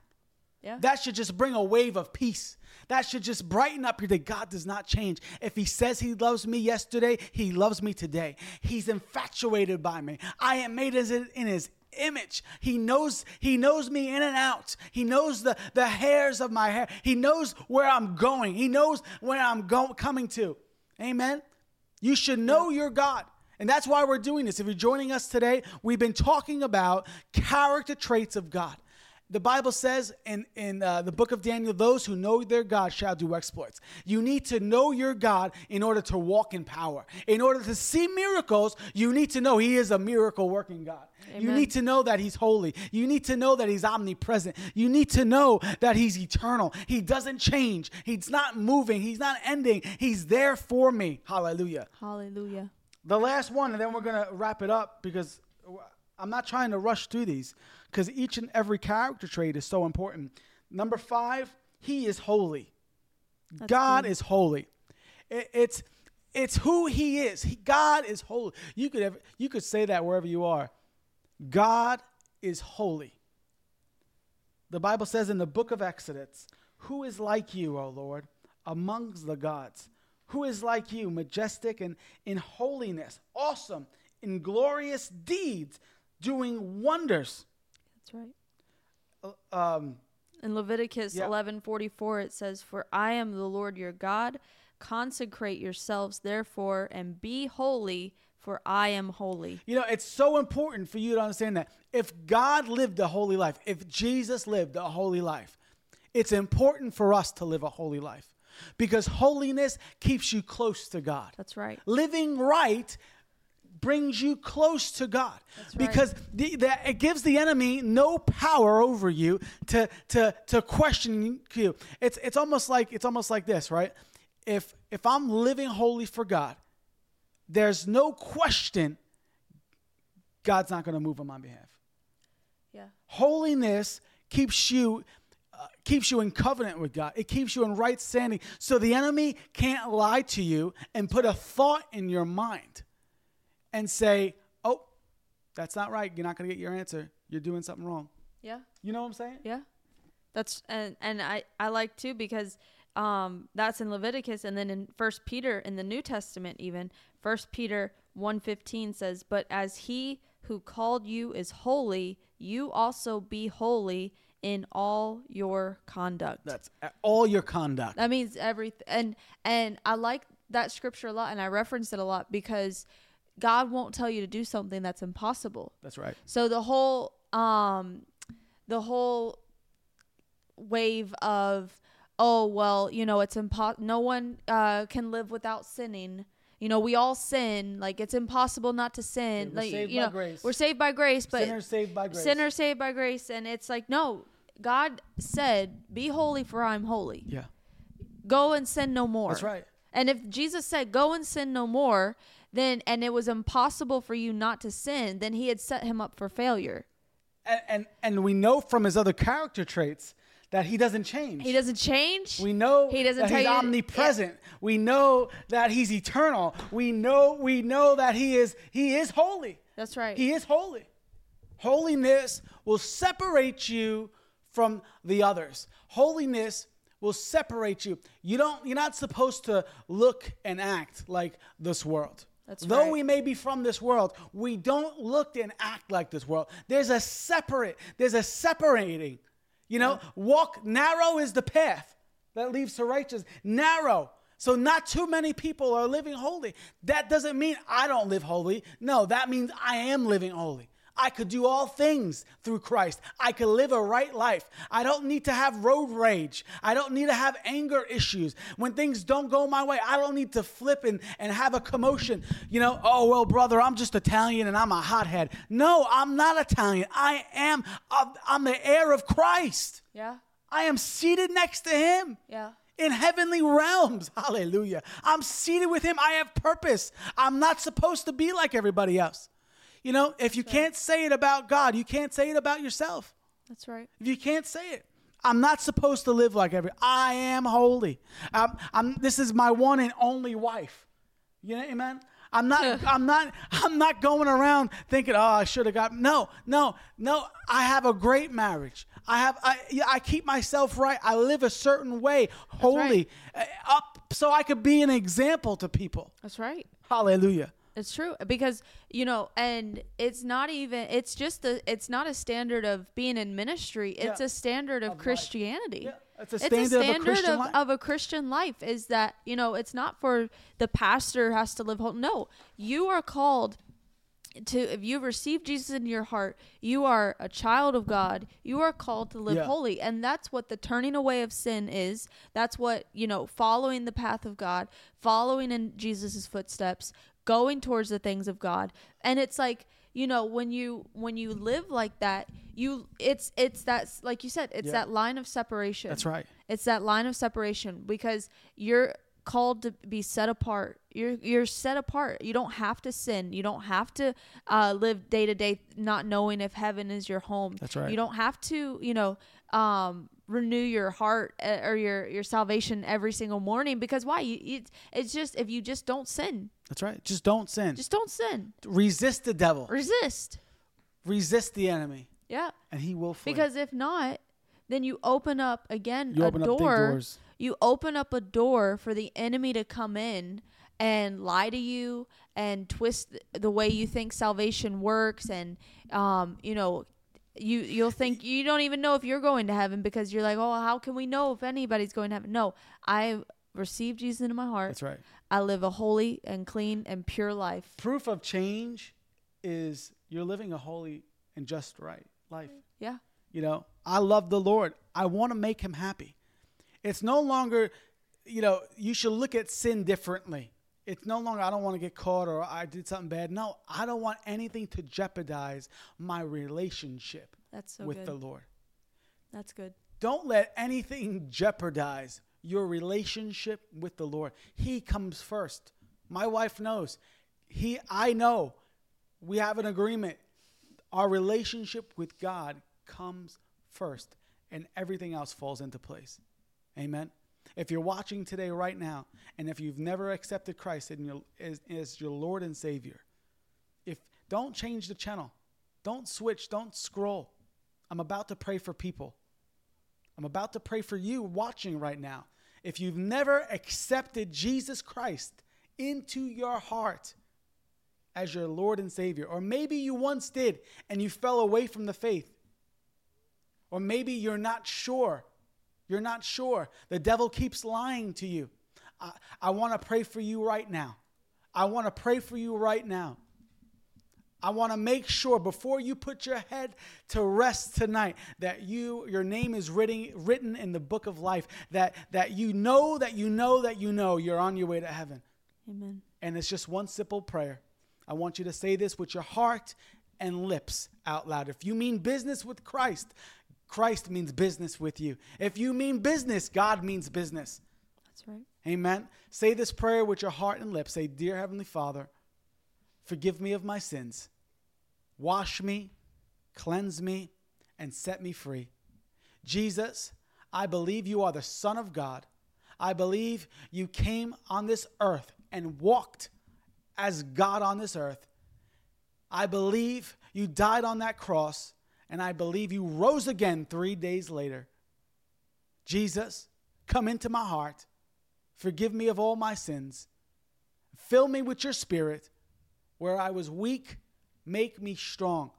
[SPEAKER 3] Yeah.
[SPEAKER 2] That should just bring a wave of peace. That should just brighten up your day. God does not change. If He says He loves me yesterday, He loves me today. He's infatuated by me. I am made as in in His image. He knows He knows me in and out. He knows the the hairs of my hair. He knows where I'm going. He knows where I'm go- coming to. Amen. You should know your God. And that's why we're doing this. If you're joining us today, we've been talking about character traits of God. The Bible says in, in uh, the book of Daniel, those who know their God shall do exploits. You need to know your God in order to walk in power. In order to see miracles, you need to know He is a miracle working God. You need to know that He's holy. You need to know that He's omnipresent. You need to know that He's eternal. He doesn't change. He's not moving. He's not ending. He's there for me. Hallelujah.
[SPEAKER 3] Hallelujah.
[SPEAKER 2] The last one, and then we're going to wrap it up because I'm not trying to rush through these because each and every character trait is so important. Number five, he is holy. God
[SPEAKER 3] good.
[SPEAKER 2] is holy. It- it's it's who he is. He, God is holy. You could have, you could say that wherever you are. God is holy. The Bible says in the book of Exodus, Who is like you, O Lord, amongst the gods? Who is like you, majestic and in holiness, awesome in glorious deeds, doing wonders?
[SPEAKER 3] That's right.
[SPEAKER 2] Um,
[SPEAKER 3] In Leviticus
[SPEAKER 2] Yeah.
[SPEAKER 3] 11:44 it says, "For I am the Lord your God. Consecrate yourselves therefore and be holy, for I am holy."
[SPEAKER 2] You know, it's so important for you to understand that if God lived a holy life, if Jesus lived a holy life, it's important for us to live a holy life because holiness keeps you close to God.
[SPEAKER 3] That's right.
[SPEAKER 2] Living right brings you close to God
[SPEAKER 3] That's right.
[SPEAKER 2] because the, the, it gives the enemy no power over you to, to, to question you. It's, it's almost like it's almost like this, right? If if I'm living holy for God, there's no question God's not going to move on my behalf.
[SPEAKER 3] Yeah.
[SPEAKER 2] Holiness keeps you uh, keeps you in covenant with God. It keeps you in right standing. So the enemy can't lie to you and put a thought in your mind and say, "Oh, that's not right. You're not going to get your answer. You're doing something wrong."
[SPEAKER 3] Yeah.
[SPEAKER 2] You know what I'm saying?
[SPEAKER 3] Yeah. That's and and I I like too because um that's in Leviticus and then in First Peter in the New Testament even First Peter 1:15 says, "But as he who called you is holy, you also be holy in all your conduct."
[SPEAKER 2] That's all your conduct.
[SPEAKER 3] That means everything. And and I like that scripture a lot and I reference it a lot because God won't tell you to do something that's impossible.
[SPEAKER 2] That's right.
[SPEAKER 3] So the whole um the whole wave of oh well, you know, it's impo- no one uh can live without sinning. You know, we all sin. Like it's impossible not to sin.
[SPEAKER 2] Yeah, we're
[SPEAKER 3] like
[SPEAKER 2] saved
[SPEAKER 3] you
[SPEAKER 2] by
[SPEAKER 3] know,
[SPEAKER 2] grace.
[SPEAKER 3] we're saved by grace, but
[SPEAKER 2] Sinners saved by grace.
[SPEAKER 3] sinners saved by grace and it's like no, God said, "Be holy for I'm holy."
[SPEAKER 2] Yeah.
[SPEAKER 3] Go and sin no more.
[SPEAKER 2] That's right.
[SPEAKER 3] And if Jesus said, "Go and sin no more," then and it was impossible for you not to sin, then he had set him up for failure.
[SPEAKER 2] And and, and we know from his other character traits that he doesn't change.
[SPEAKER 3] He doesn't change.
[SPEAKER 2] We know
[SPEAKER 3] he doesn't
[SPEAKER 2] that he's
[SPEAKER 3] you
[SPEAKER 2] omnipresent. We know that he's eternal. We know we know that he is he is holy.
[SPEAKER 3] That's right.
[SPEAKER 2] He is holy. Holiness will separate you from the others. Holiness will separate you. You don't you're not supposed to look and act like this world.
[SPEAKER 3] That's
[SPEAKER 2] Though
[SPEAKER 3] right.
[SPEAKER 2] we may be from this world, we don't look and act like this world. There's a separate, there's a separating. You know, walk narrow is the path that leads to righteousness. Narrow. So not too many people are living holy. That doesn't mean I don't live holy. No, that means I am living holy. I could do all things through Christ. I could live a right life. I don't need to have road rage. I don't need to have anger issues. When things don't go my way, I don't need to flip and, and have a commotion. You know, oh, well, brother, I'm just Italian and I'm a hothead. No, I'm not Italian. I am, I'm the heir of Christ.
[SPEAKER 3] yeah.
[SPEAKER 2] I am seated next to him
[SPEAKER 3] Yeah.
[SPEAKER 2] in heavenly realms. Hallelujah. I'm seated with him. I have purpose. I'm not supposed to be like everybody else. You know, if you can't say it about God, you can't say it about yourself.
[SPEAKER 3] That's right.
[SPEAKER 2] If you can't say it, I'm not supposed to live like every. I am holy. I'm, I'm, this is my one and only wife. You know, amen. I'm not. I'm not. I'm not going around thinking, "Oh, I should have got." No, no, no. I have a great marriage. I have. I, yeah, I keep myself right. I live a certain way, holy, uh, up, so I could be an example to people.
[SPEAKER 3] That's right.
[SPEAKER 2] Hallelujah.
[SPEAKER 3] It's true because you know, and it's not even. It's just the. It's not a standard of being in ministry. It's
[SPEAKER 2] Yeah.
[SPEAKER 3] a standard of,
[SPEAKER 2] Of.
[SPEAKER 3] Christianity.
[SPEAKER 2] Yeah, it's a standard of a Christian
[SPEAKER 3] of,
[SPEAKER 2] life.
[SPEAKER 3] of a Christian life. Is that you know? It's not for the pastor has to live whole. No, you are called to if you've received Jesus in your heart, you are a child of God. You are called to live
[SPEAKER 2] Yeah.
[SPEAKER 3] holy. And that's what the turning away of sin is. That's what, you know, following the path of God, following in Jesus' footsteps, going towards the things of God. And it's like, you know, when you when you live like that, you it's it's that like you said, it's
[SPEAKER 2] Yeah.
[SPEAKER 3] that line of separation.
[SPEAKER 2] That's right.
[SPEAKER 3] It's that line of separation because you're called to be set apart. You're you're set apart. You don't have to sin. You don't have to uh, live day to day not knowing if heaven is your home.
[SPEAKER 2] That's right.
[SPEAKER 3] You don't have to, you know, um, renew your heart uh, or your your salvation every single morning because why? You, it's it's just if you just don't sin,
[SPEAKER 2] That's right. Just don't sin.
[SPEAKER 3] just don't sin.
[SPEAKER 2] resist the devil.
[SPEAKER 3] Resist.
[SPEAKER 2] resist the enemy,
[SPEAKER 3] Yeah.
[SPEAKER 2] and he will flee.
[SPEAKER 3] Because if not, then you open up again
[SPEAKER 2] You
[SPEAKER 3] a
[SPEAKER 2] open up big
[SPEAKER 3] door.
[SPEAKER 2] doors.
[SPEAKER 3] You open up a door for the enemy to come in and lie to you and twist the way you think salvation works and um, you know you you'll think you don't even know if you're going to heaven because you're like, "Oh, how can we know if anybody's going to heaven?" No, I received Jesus into my heart.
[SPEAKER 2] That's right.
[SPEAKER 3] I live a holy and clean and pure life.
[SPEAKER 2] Proof of change is you're living a holy and just right life.
[SPEAKER 3] Yeah.
[SPEAKER 2] You know, I love the Lord. I want to make him happy. It's no longer, you know, you should look at sin differently. It's no longer, I don't want to get caught or I did something bad. No, I don't want anything to jeopardize my relationship
[SPEAKER 3] That's so
[SPEAKER 2] with
[SPEAKER 3] good.
[SPEAKER 2] the Lord.
[SPEAKER 3] That's good.
[SPEAKER 2] Don't let anything jeopardize your relationship with the Lord. He comes first. My wife knows. He I know. We have an agreement. Our relationship with God comes first and everything else falls into place. Amen. If you're watching today right now and if you've never accepted Christ in your, as, as your Lord and Savior, if don't change the channel. Don't switch, don't scroll. I'm about to pray for people. I'm about to pray for you watching right now. If you've never accepted Jesus Christ into your heart as your Lord and Savior, or maybe you once did and you fell away from the faith, or maybe you're not sure, you're not sure, the devil keeps lying to you. I, I want to pray for you right now. I want to pray for you right now. I want to make sure before you put your head to rest tonight that you your name is written written in the book of life that that you know that you know that you know you're on your way to heaven.
[SPEAKER 3] Amen.
[SPEAKER 2] And it's just one simple prayer. I want you to say this with your heart and lips out loud. If you mean business with Christ, Christ means business with you. If you mean business, God means business.
[SPEAKER 3] That's right.
[SPEAKER 2] Amen. Say this prayer with your heart and lips. Say, Dear Heavenly Father, forgive me of my sins. Wash me, cleanse me, and set me free. Jesus, I believe you are the Son of God. I believe you came on this earth and walked as God on this earth. I believe you died on that cross, and I believe you rose again three days later. Jesus, come into my heart. Forgive me of all my sins. Fill me with your spirit. Where I was weak, make me strong.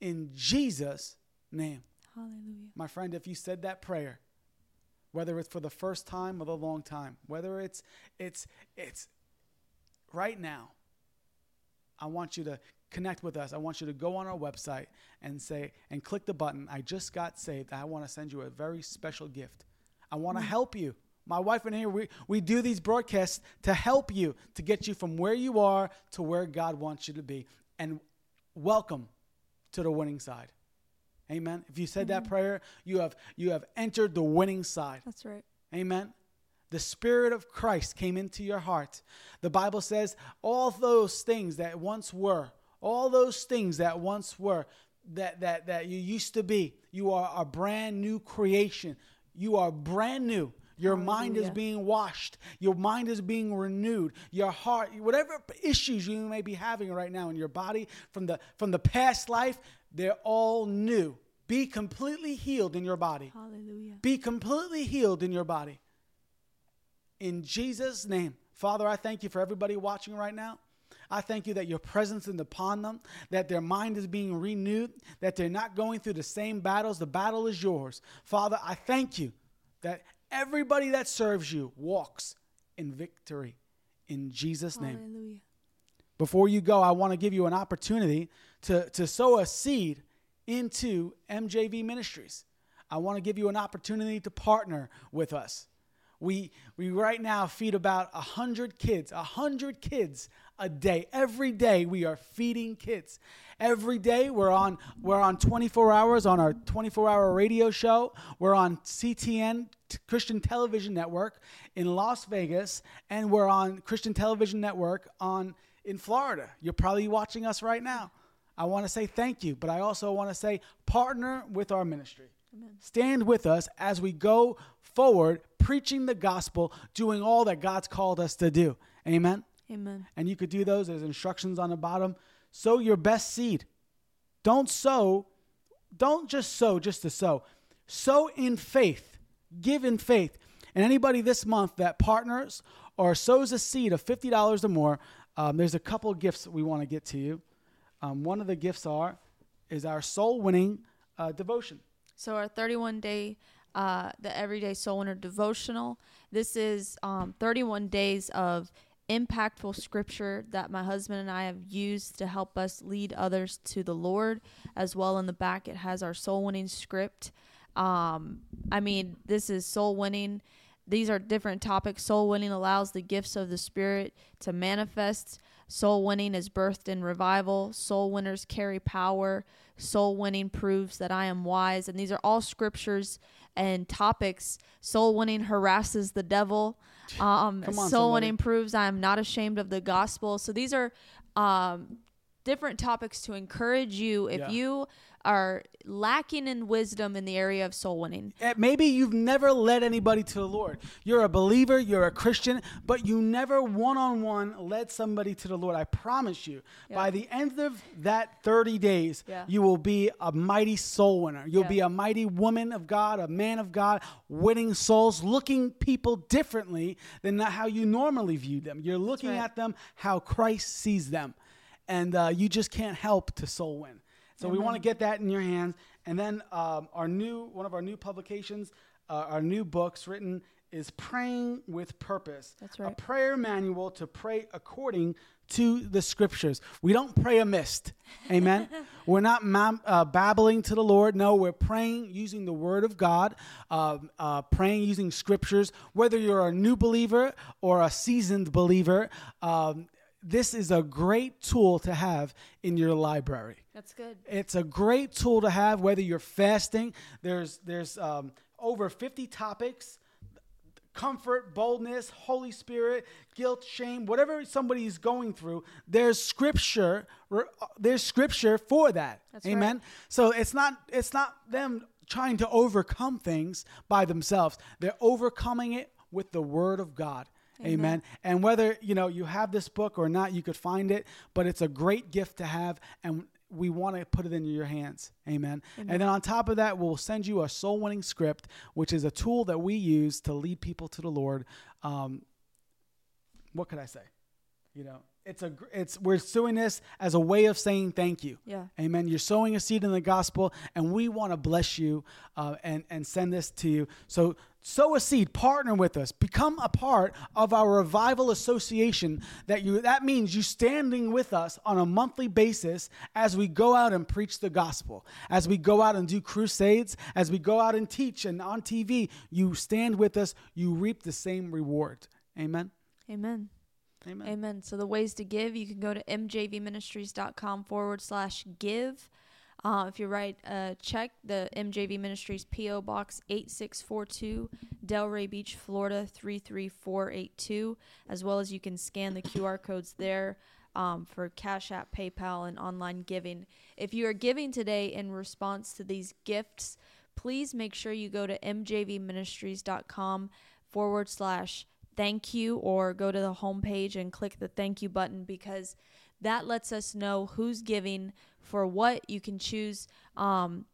[SPEAKER 2] In Jesus' name.
[SPEAKER 3] Hallelujah.
[SPEAKER 2] My friend, if you said that prayer, whether it's for the first time or the long time, whether it's it's it's right now, I want you to connect with us. I want you to go on our website and say and click the button. I just got saved. I want to send you a very special gift. I want to mm. help you. My wife and I, we, we do these broadcasts to help you, to get you from where you are to where God wants you to be. And welcome to the winning side. Amen. If you said that mm-hmm. prayer, you have you have entered the winning side.
[SPEAKER 3] That's right.
[SPEAKER 2] Amen. The Spirit of Christ came into your heart. The Bible says, all those things that once were, all those things that once were, that, that, that you used to be, you are a brand new creation. You are brand new. Your mind is being washed. Your mind is being renewed. Your heart, whatever issues you may be having right now in your body from the from the past life, they're all new. Be completely healed in your body.
[SPEAKER 3] Hallelujah.
[SPEAKER 2] Be completely healed in your body. In Jesus' name. Father, I thank you for everybody watching right now. I thank you that your presence is upon them, that their mind is being renewed, that they're not going through the same battles. The battle is yours. Father, I thank you that everybody that serves you walks in victory. In Jesus' name.
[SPEAKER 3] Hallelujah.
[SPEAKER 2] Before you go, I want to give you an opportunity to, to sow a seed into MJV Ministries. I want to give you an opportunity to partner with us. We, we right now feed about 100 kids, 100 kids a day. Every day we are feeding kids. Every day we're on, we're on 24 hours on our 24 hour radio show. We're on CTN, Christian Television Network in Las Vegas, and we're on Christian Television Network on in Florida. You're probably watching us right now. I want to say thank you, but I also want to say partner with our ministry. Stand with us as we go forward preaching the gospel, doing all that God's called us to do. Amen.
[SPEAKER 3] Amen.
[SPEAKER 2] And you could do those. There's instructions on the bottom. Sow your best seed. Don't sow, don't just sow just to sow. Sow in faith. Give in faith. And anybody this month that partners or sows a seed of $50 or more, um, there's a couple gifts we want to get to you. Um, one of the gifts are is our soul winning uh, devotion.
[SPEAKER 3] So our 31 day, uh, the Everyday Soul Winner devotional. This is um, 31 days of impactful scripture that my husband and I have used to help us lead others to the Lord. As well, in the back, it has our soul winning script. Um, I mean, this is soul winning. These are different topics. Soul winning allows the gifts of the Spirit to manifest. Soul winning is birthed in revival. Soul winners carry power. Soul winning proves that I am wise. And these are all scriptures and topics. Soul winning harasses the devil. Um,
[SPEAKER 2] on,
[SPEAKER 3] soul
[SPEAKER 2] somebody.
[SPEAKER 3] winning proves I am not ashamed of the gospel. So these are um, different topics to encourage you if
[SPEAKER 2] Yeah.
[SPEAKER 3] you are lacking in wisdom in the area of soul winning.
[SPEAKER 2] Eh, Maybe you've never led anybody to the Lord. You're a believer, you're a Christian, but you never one on one led somebody to the Lord. I promise you,
[SPEAKER 3] Yeah.
[SPEAKER 2] by the end of that 30 days,
[SPEAKER 3] Yeah.
[SPEAKER 2] you will be a mighty soul winner. You'll
[SPEAKER 3] Yeah.
[SPEAKER 2] be a mighty woman of God, a man of God, winning souls, looking people differently than how you normally view them. You're looking
[SPEAKER 3] right.
[SPEAKER 2] at them how Christ sees them. And uh, you just can't help to soul win. So we want to get that in your hands. And then um, our new one of our new publications, uh, our new books written is Praying with Purpose.
[SPEAKER 3] That's right.
[SPEAKER 2] A prayer manual to pray according to the scriptures. We don't pray amiss. Amen. we're not mam- uh, babbling to the Lord. No, we're praying using the Word of God, uh, uh, praying using scriptures. Whether you're a new believer or a seasoned believer, um, this is a great tool to have in your library.
[SPEAKER 3] That's good.
[SPEAKER 2] It's a great tool to have whether you're fasting. There's there's um, over 50 topics comfort, boldness, Holy Spirit, guilt, shame, whatever somebody is going through, there's scripture. There's scripture for that.
[SPEAKER 3] That's right.
[SPEAKER 2] Amen. So it's not it's not them trying to overcome things by themselves. They're overcoming it with the word of God. Amen.
[SPEAKER 3] Amen.
[SPEAKER 2] And whether, you know, you have this book or not, you could find it, but it's a great gift to have and we want to put it in your hands. Amen. And then on top of that, we'll send you a soul winning script, which is a tool that we use to lead people to the Lord. Um, what could I say? You know, it's a it's we're doing this as a way of saying thank you.
[SPEAKER 3] Yeah.
[SPEAKER 2] Amen. You're sowing a seed in the gospel, and we want to bless you uh, and and send this to you. So sow a seed, partner with us, become a part of our revival association. That you that means you standing with us on a monthly basis as we go out and preach the gospel, as we go out and do crusades, as we go out and teach and on TV. You stand with us. You reap the same reward. Amen.
[SPEAKER 3] Amen.
[SPEAKER 2] Amen.
[SPEAKER 3] Amen. So the ways to give, you can go to mjvministries.com forward slash give. Uh, if you write a check, the MJV Ministries P.O. Box 8642, Delray Beach, Florida 33482, as well as you can scan the QR codes there um, for Cash App, PayPal, and online giving. If you are giving today in response to these gifts, please make sure you go to mjvministries.com forward slash thank you or go to the homepage and click the thank you button because that lets us know who's giving for what. You can choose um,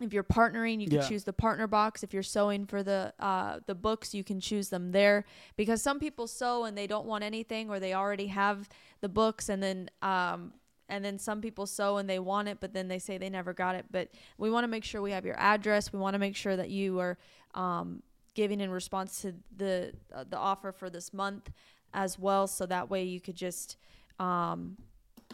[SPEAKER 3] if you're partnering you can
[SPEAKER 2] Yeah.
[SPEAKER 3] choose the partner box. If you're sowing for the uh, the books you can choose them there. Because some people sow and they don't want anything or they already have the books and then um, and then some people sow and they want it but then they say they never got it. But we want to make sure we have your address. We want to make sure that you are um, giving in response to the uh, the offer for this month as well so that way you could just um,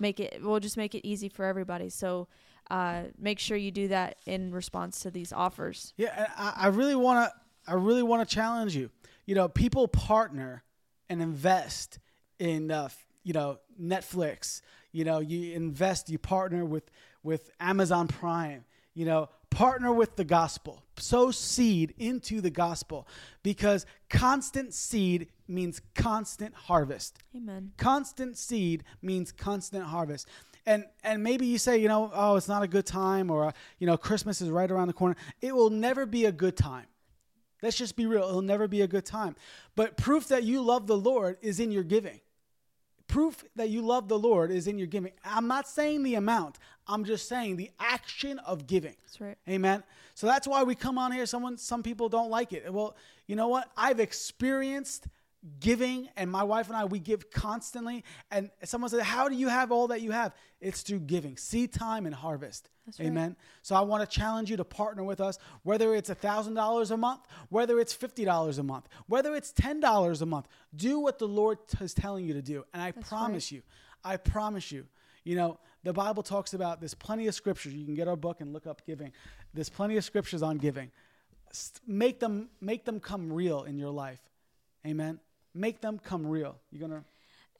[SPEAKER 3] make it we'll just make it easy for everybody so uh, make sure you do that in response to these offers
[SPEAKER 2] Yeah, I, I really want to. I really want to challenge you. You know, people partner and invest in, uh, you know, Netflix. You know, you invest. You partner with with Amazon Prime. You know, partner with the gospel. Sow seed into the gospel because constant seed means constant harvest.
[SPEAKER 3] amen
[SPEAKER 2] Constant seed means constant harvest. And and maybe you say, you know, oh, it's not a good time or uh, you know, Christmas is right around the corner. It will never be a good time. Let's just be real. It'll never be a good time. But proof that you love the Lord is in your giving. Proof that you love the Lord is in your giving. I'm not saying the amount. I'm just saying the action of giving.
[SPEAKER 3] that's right
[SPEAKER 2] Amen. So that's why we come on here. Someone, some people don't like it. Well, you know what? I've experienced giving, and my wife and I, we give constantly. And someone said, "How do you have all that you have?" It's through giving, seed time and harvest.
[SPEAKER 3] That's right.
[SPEAKER 2] Amen. So I want to challenge you to partner with us, whether it's a thousand dollars a month, whether it's fifty dollars a month, whether it's ten dollars a month. Do what the Lord is telling you to do, and I promise you, I promise you. You know, the Bible talks about there's plenty of scriptures. You can get our book and look up giving. There's plenty of scriptures on giving. Make them make them come real in your life. Amen. Make them come real. You're gonna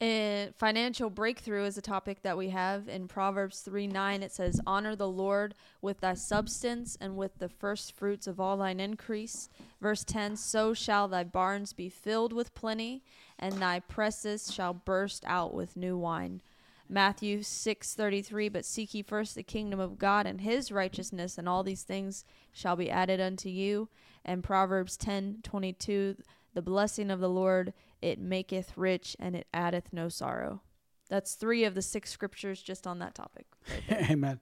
[SPEAKER 3] And financial breakthrough is a topic that we have in Proverbs 3 9. It says, Honor the Lord with thy substance and with the first fruits of all thine increase. Verse 10 So shall thy barns be filled with plenty, and thy presses shall burst out with new wine. Matthew 6:33 But seek ye first the kingdom of God and his righteousness and all these things shall be added unto you and Proverbs 10:22 The blessing of the Lord it maketh rich and it addeth no sorrow. That's 3 of the 6 scriptures just on that topic.
[SPEAKER 2] Amen.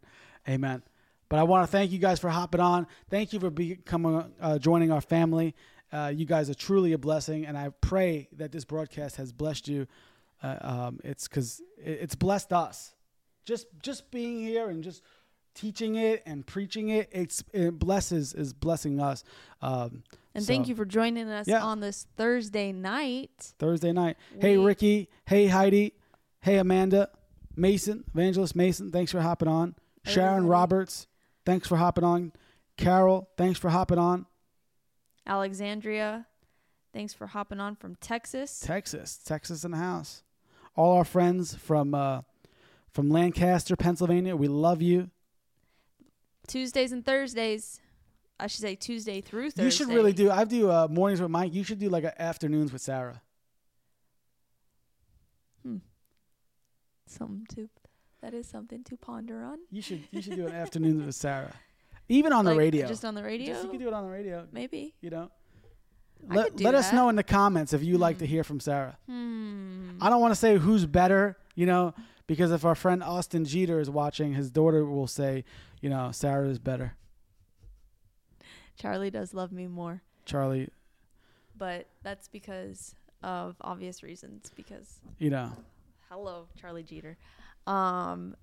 [SPEAKER 2] Amen. But I want to thank you guys for hopping on. Thank you for becoming uh, joining our family. Uh, you guys are truly a blessing, and I pray that this broadcast has blessed you. Uh, um, it's because it, it's blessed us. Just just being here and just teaching it and preaching it, it's it blesses is blessing us. Um,
[SPEAKER 3] And thank you for joining us
[SPEAKER 2] Yeah.
[SPEAKER 3] on this Thursday night.
[SPEAKER 2] Thursday night. Hey Ricky. Hey Heidi. Hey Amanda. Mason. Evangelist Mason. Thanks for hopping on. Sharon. Roberts. Thanks for hopping on. Carol. Thanks for hopping on.
[SPEAKER 3] Alexandria, thanks for hopping on from Texas.
[SPEAKER 2] Texas. Texas in the house. All our friends from uh, from Lancaster, Pennsylvania. We love you.
[SPEAKER 3] Tuesdays and Thursdays, I should say Tuesday through Thursday.
[SPEAKER 2] You should really do. I do uh, mornings with Mike. You should do like a afternoons with Sarah. Hmm.
[SPEAKER 3] Something to that is something to ponder on.
[SPEAKER 2] You should you should do an afternoons with Sarah, even on the radio.
[SPEAKER 3] Just on the radio.
[SPEAKER 2] Just- you could do it on the radio.
[SPEAKER 3] Maybe.
[SPEAKER 2] You know.
[SPEAKER 3] I
[SPEAKER 2] Let, us know in the comments if you like to
[SPEAKER 3] Hmm.
[SPEAKER 2] hear from Sarah.
[SPEAKER 3] Hmm.
[SPEAKER 2] I don't want to say who's better, you know, because if our friend Austin Jeter is watching, his daughter will say, you know, Sarah is better.
[SPEAKER 3] Charlie does love me more,
[SPEAKER 2] Charlie,
[SPEAKER 3] but that's because of obvious reasons. Because
[SPEAKER 2] you know,
[SPEAKER 3] hello, Charlie Jeter. Um,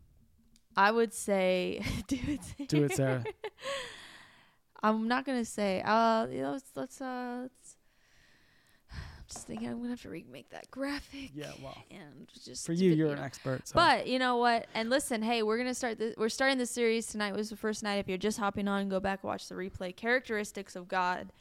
[SPEAKER 3] I would say do it.
[SPEAKER 2] do it, Sarah.
[SPEAKER 3] I'm not gonna say. Uh, you know, let's let's uh, let's. I'm just thinking I'm gonna have to remake that graphic.
[SPEAKER 2] Yeah, well,
[SPEAKER 3] and just
[SPEAKER 2] for you, you're
[SPEAKER 3] know.
[SPEAKER 2] an expert. So.
[SPEAKER 3] But you know what? And listen, hey, we're gonna start this. We're starting the series tonight. Was the first night. If you're just hopping on, go back and watch the replay. Characteristics of God,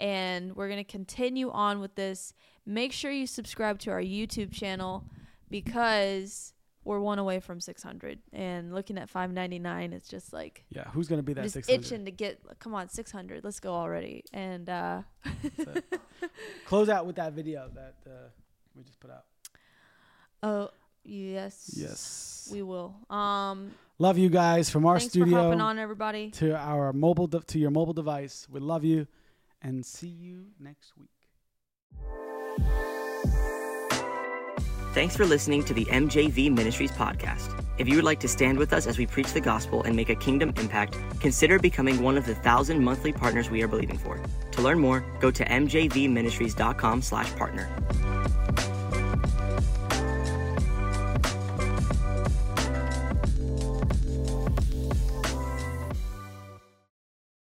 [SPEAKER 3] and we're gonna continue on with this. Make sure you subscribe to our YouTube channel because we're one away from 600. And looking at 599, it's just like
[SPEAKER 2] yeah, who's gonna be that
[SPEAKER 3] just
[SPEAKER 2] 600?
[SPEAKER 3] itching to get. Come on, 600. Let's go already. And uh,
[SPEAKER 2] Close out with that video that uh, we just put out.
[SPEAKER 3] oh yes,
[SPEAKER 2] Yes.
[SPEAKER 3] we will. Um,
[SPEAKER 2] Love you guys from our
[SPEAKER 3] thanks for hopping
[SPEAKER 2] studio
[SPEAKER 3] on, everybody.
[SPEAKER 2] to our mobile de- to your mobile device. We love you, and see you next week.
[SPEAKER 1] Thanks for listening to the MJV Ministries podcast. If you would like to stand with us as we preach the gospel and make a kingdom impact, consider becoming one of the thousand monthly partners we are believing for. To learn more, go to mjvministries.com/partner.